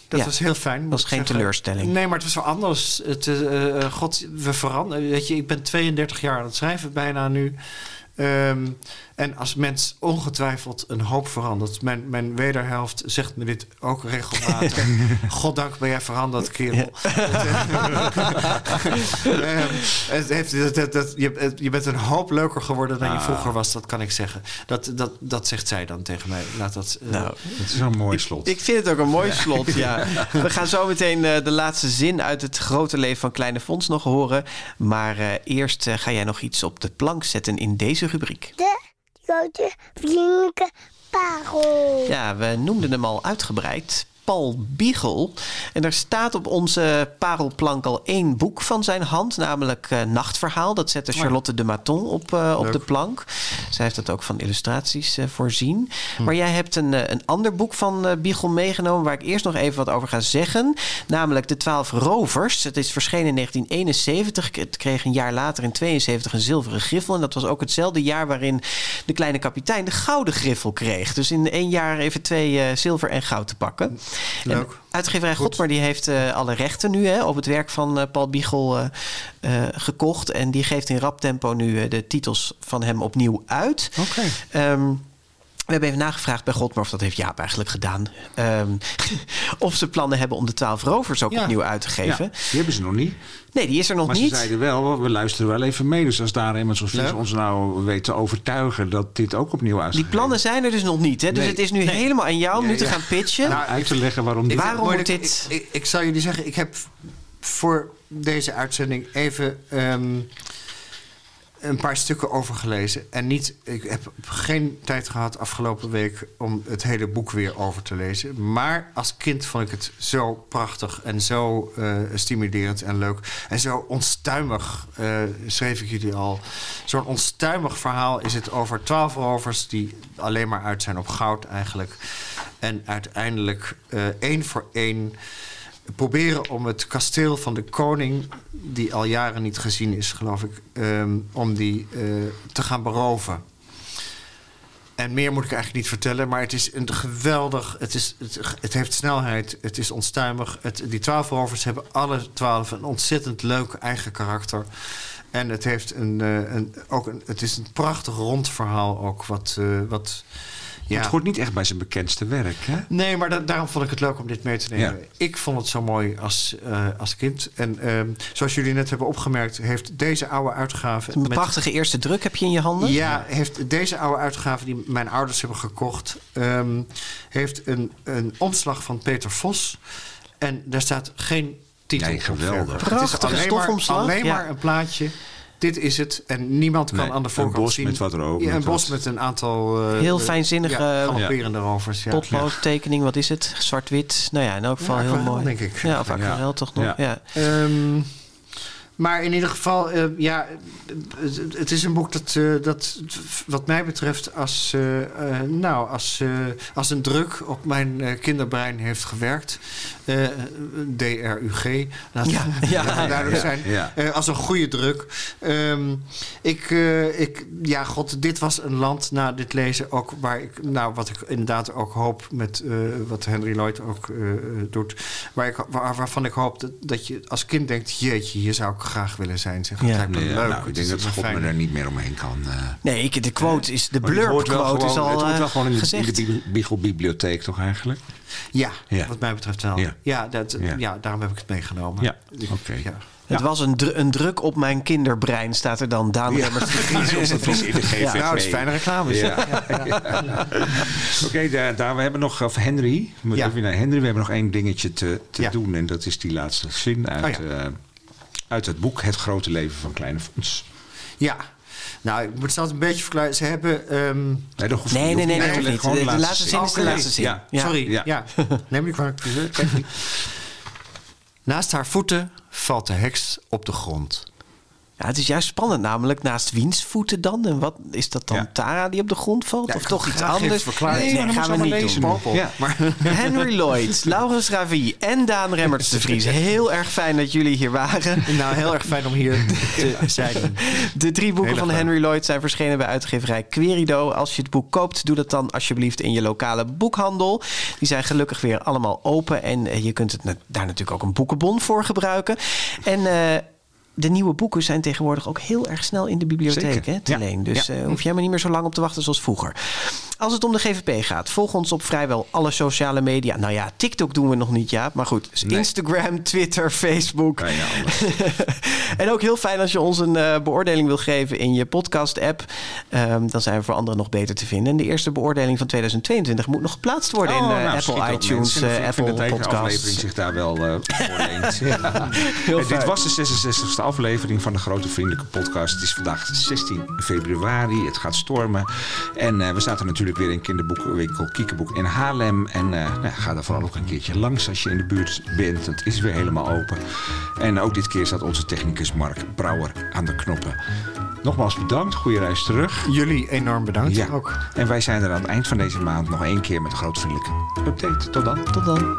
Dat Ja. was heel fijn. Was geen zeggen. teleurstelling. Nee, maar het was wel anders. Het, eh, eh, God, we veranderen. Weet je, ik ben 32 jaar aan het schrijven bijna nu. Ehm, En als mens ongetwijfeld een hoop verandert. Mijn, mijn wederhelft zegt me dit ook regelmatig. (laughs) Goddank ben jij veranderd, kerel. (laughs) Ehm, het heeft, dat, dat, dat- je, je bent een hoop leuker geworden dan je vroeger was, dat kan ik zeggen. Dat, dat, dat zegt zij dan tegen mij. Laat dat, eh, Nou, Het is een mooi slot. Ik vind het ook een mooi slot, (laughs) ja. We gaan zo meteen eh, de laatste zin uit het grote leven van Kleine Fons nog horen. Maar eh, eerst ga jij nog iets op de plank zetten in deze rubriek. De grote. Ja, we noemden hem al uitgebreid. Paul Biegel. En er staat op onze parelplank al één boek van zijn hand, namelijk eh, Nachtverhaal. Dat zette Charlotte de Maton op, eh, op de plank. Zij heeft dat ook van illustraties eh, voorzien. Maar jij hebt een, een ander boek van Biegel meegenomen, waar ik eerst nog even wat over ga zeggen. Namelijk De Twaalf Rovers. Het is verschenen in 1971. Het kreeg een jaar later in 72 een zilveren griffel. En dat was ook hetzelfde jaar waarin de kleine kapitein de gouden griffel kreeg. Dus in één jaar even twee zilver en goud te pakken. Leuk. Uitgeverij Godmar die heeft eh, alle rechten nu hè, op het werk van eh, Paul Biegel eh, gekocht. En die geeft in rap tempo nu de titels van hem opnieuw uit. Oké. Ehm, we hebben even nagevraagd bij Godmar, of dat heeft Jaap eigenlijk gedaan. ehm, (laughs) of ze plannen hebben om de Twaalf Rovers ook Ja. opnieuw uit te Ja, geven. die hebben ze nog niet. Nee, die is er nog Maar niet. ze zeiden wel, we luisteren wel even mee. Dus als daar iemand zoals Leuk. ons nou weet te overtuigen... dat dit ook opnieuw Die uitgegeven plannen zijn er dus nog niet. Hè? Dus Nee. het is nu helemaal aan jou om nu te gaan pitchen. Nou, uit te leggen waarom dit... Waarom wordt dit- Ik, ik, ik zal jullie zeggen, ik heb voor deze uitzending even ehm, een paar stukken overgelezen. En niet, ik heb geen tijd gehad afgelopen week om het hele boek weer over te lezen. Maar als kind vond ik het zo prachtig en zo eh, stimulerend en leuk. En zo onstuimig, eh, schreef ik jullie al. Zo'n onstuimig verhaal is het over twaalf rovers die alleen maar uit zijn op goud eigenlijk. En uiteindelijk eh, één voor één proberen om het kasteel van de koning, die al jaren niet gezien is, geloof ik, ehm, om die eh, te gaan beroven. En meer moet ik eigenlijk niet vertellen, maar het is een geweldig. Het, is, het, het heeft snelheid, het is onstuimig. Het, die twaalf rovers hebben alle twaalf een ontzettend leuk eigen karakter. En het heeft een, eh, een, ook een, het is een prachtig rond verhaal ook, wat. eh, wat ja. Het hoort niet echt bij zijn bekendste werk, hè? Nee, maar da- daarom vond ik het leuk om dit mee te nemen. Ja. Ik vond het zo mooi als, eh, als kind. En ehm, zoals jullie net hebben opgemerkt, heeft deze oude uitgave. Een met- prachtige eerste druk heb je in je handen. ja, heeft deze oude uitgave die mijn ouders hebben gekocht, ehm, heeft een, een omslag van Peter Vos. En daar staat geen titel Nee, op geweldig. Het is alleen maar, stofomslag, alleen ja. maar een plaatje. Dit is het. En niemand kan Nee, aan de een voorkant bos zien. met wat erop, Ja, een bos wat- met een aantal... eh, Heel eh, fijnzinnige, Ja, galopperende rovers. Ja. Potloodtekening, wat is het? Zwart-wit. Nou ja, in elk geval Ja, heel mooi. denk ik. Ja, of aquarel Ja. toch nog. Ja. Ja. Maar in ieder geval, eh, ja, het, het is een boek dat, eh, dat wat mij betreft, als, eh, nou, als, eh, als een druk op mijn eh, kinderbrein heeft gewerkt. Eh, DRUG, laat Ja, (laughs) ja, het duidelijk ja, zijn. ja. Eh, als een goede druk. Ehm, ik, eh, ik, ja, god, dit was een land na dit lezen ook waar ik, nou, wat ik inderdaad ook hoop met eh, wat Henry Lloyd ook doet, waar ik, waar, waarvan ik hoop dat, dat je als kind denkt, jeetje, hier zou ik graag willen zijn. Zeg, Ja. het lijkt me leuk. nou, ik het denk dat een God me fijne- er niet meer omheen kan. eh. Nee, ik, de quote is, de blurb wel quote is al Het hoort wel eh, gewoon in de, in Bibelbibliotheek toch eigenlijk? Ja, Ja. wat mij betreft wel. Ja, Ja. dat, ja. Ja. daarom heb ik het meegenomen. Ja, oké. ja. Het was een, dru- een druk op mijn kinderbrein, staat er dan. Daan Remmers (laughs) GVV. Nou, dat is (laughs) fijne reclame. Ja. (laughs) Oké, daar, daar, we hebben nog, of Henry, we Ja. Henry, we hebben nog één dingetje te, te Ja. doen. En dat is die laatste zin uit, Oh ja. Uit het boek Het Grote Leven van Kleine Fons. Ja. Nou, ik moet zelfs een beetje verklaren. Ze hebben... ehm, Nee, dat hoeft Nee, nee, nee, nee. Gewoon De, de laatste zin is de laatste zin. Ja. Sorry, Ja. ja. Neem me kwalijk. (laughs) Naast haar voeten valt de heks op de grond. Ja, het is juist spannend namelijk. Naast wiens voeten dan? En wat is dat dan? Ja. Tara die op de grond valt? Ja, of toch iets anders? verklaren. Nee, gaan we niet doen. Ja. Maar Henry Lloyd, (laughs) Laurens Ravie en Daan Remmerts de Vries. Heel erg fijn dat jullie hier waren. (laughs) Nou, heel erg fijn om hier te zijn. De drie boeken Heel van. Henry Lloyd zijn verschenen bij uitgeverij Querido. Als je het boek koopt, doe dat dan alsjeblieft in je lokale boekhandel. Die zijn gelukkig weer allemaal open. En eh, je kunt het daar natuurlijk ook een boekenbon voor gebruiken. En... eh, de nieuwe boeken zijn tegenwoordig ook heel erg snel in de bibliotheek Zeker, hè, te ja. leen. Dus Ja. eh, hoef je helemaal niet meer zo lang op te wachten zoals vroeger. Als het om de GVP gaat, volg ons op vrijwel alle sociale media. Nou ja, TikTok doen we nog niet, ja. Maar goed, dus Nee. Instagram, Twitter, Facebook. Bijna alles. (laughs) en ook heel fijn als je ons een eh, beoordeling wil geven in je podcast-app. Ehm, dan zijn we voor anderen nog beter te vinden. En de eerste beoordeling van 2022 moet nog geplaatst worden in Oh, eh, nou, Apple iTunes, eh, Apple deze Podcasts. aflevering zich daar wel eh voor. Ja. En dit was de 66e aflevering van de Grote Vriendelijke Podcast. Het is vandaag 16 februari. Het gaat stormen. En we zaten natuurlijk weer in kinderboekenwinkel Kiekeboek in Haarlem. En eh, nou, ga daar vooral ook een keertje langs als je in de buurt bent. Het is weer helemaal open. En ook dit keer staat onze technicus Mark Brouwer aan de knoppen. Nogmaals bedankt. Goede reis terug. Jullie enorm bedankt Ja. ook. En wij zijn er aan het eind van deze maand nog één keer met een groot vriendelijke update. Tot dan. Tot dan.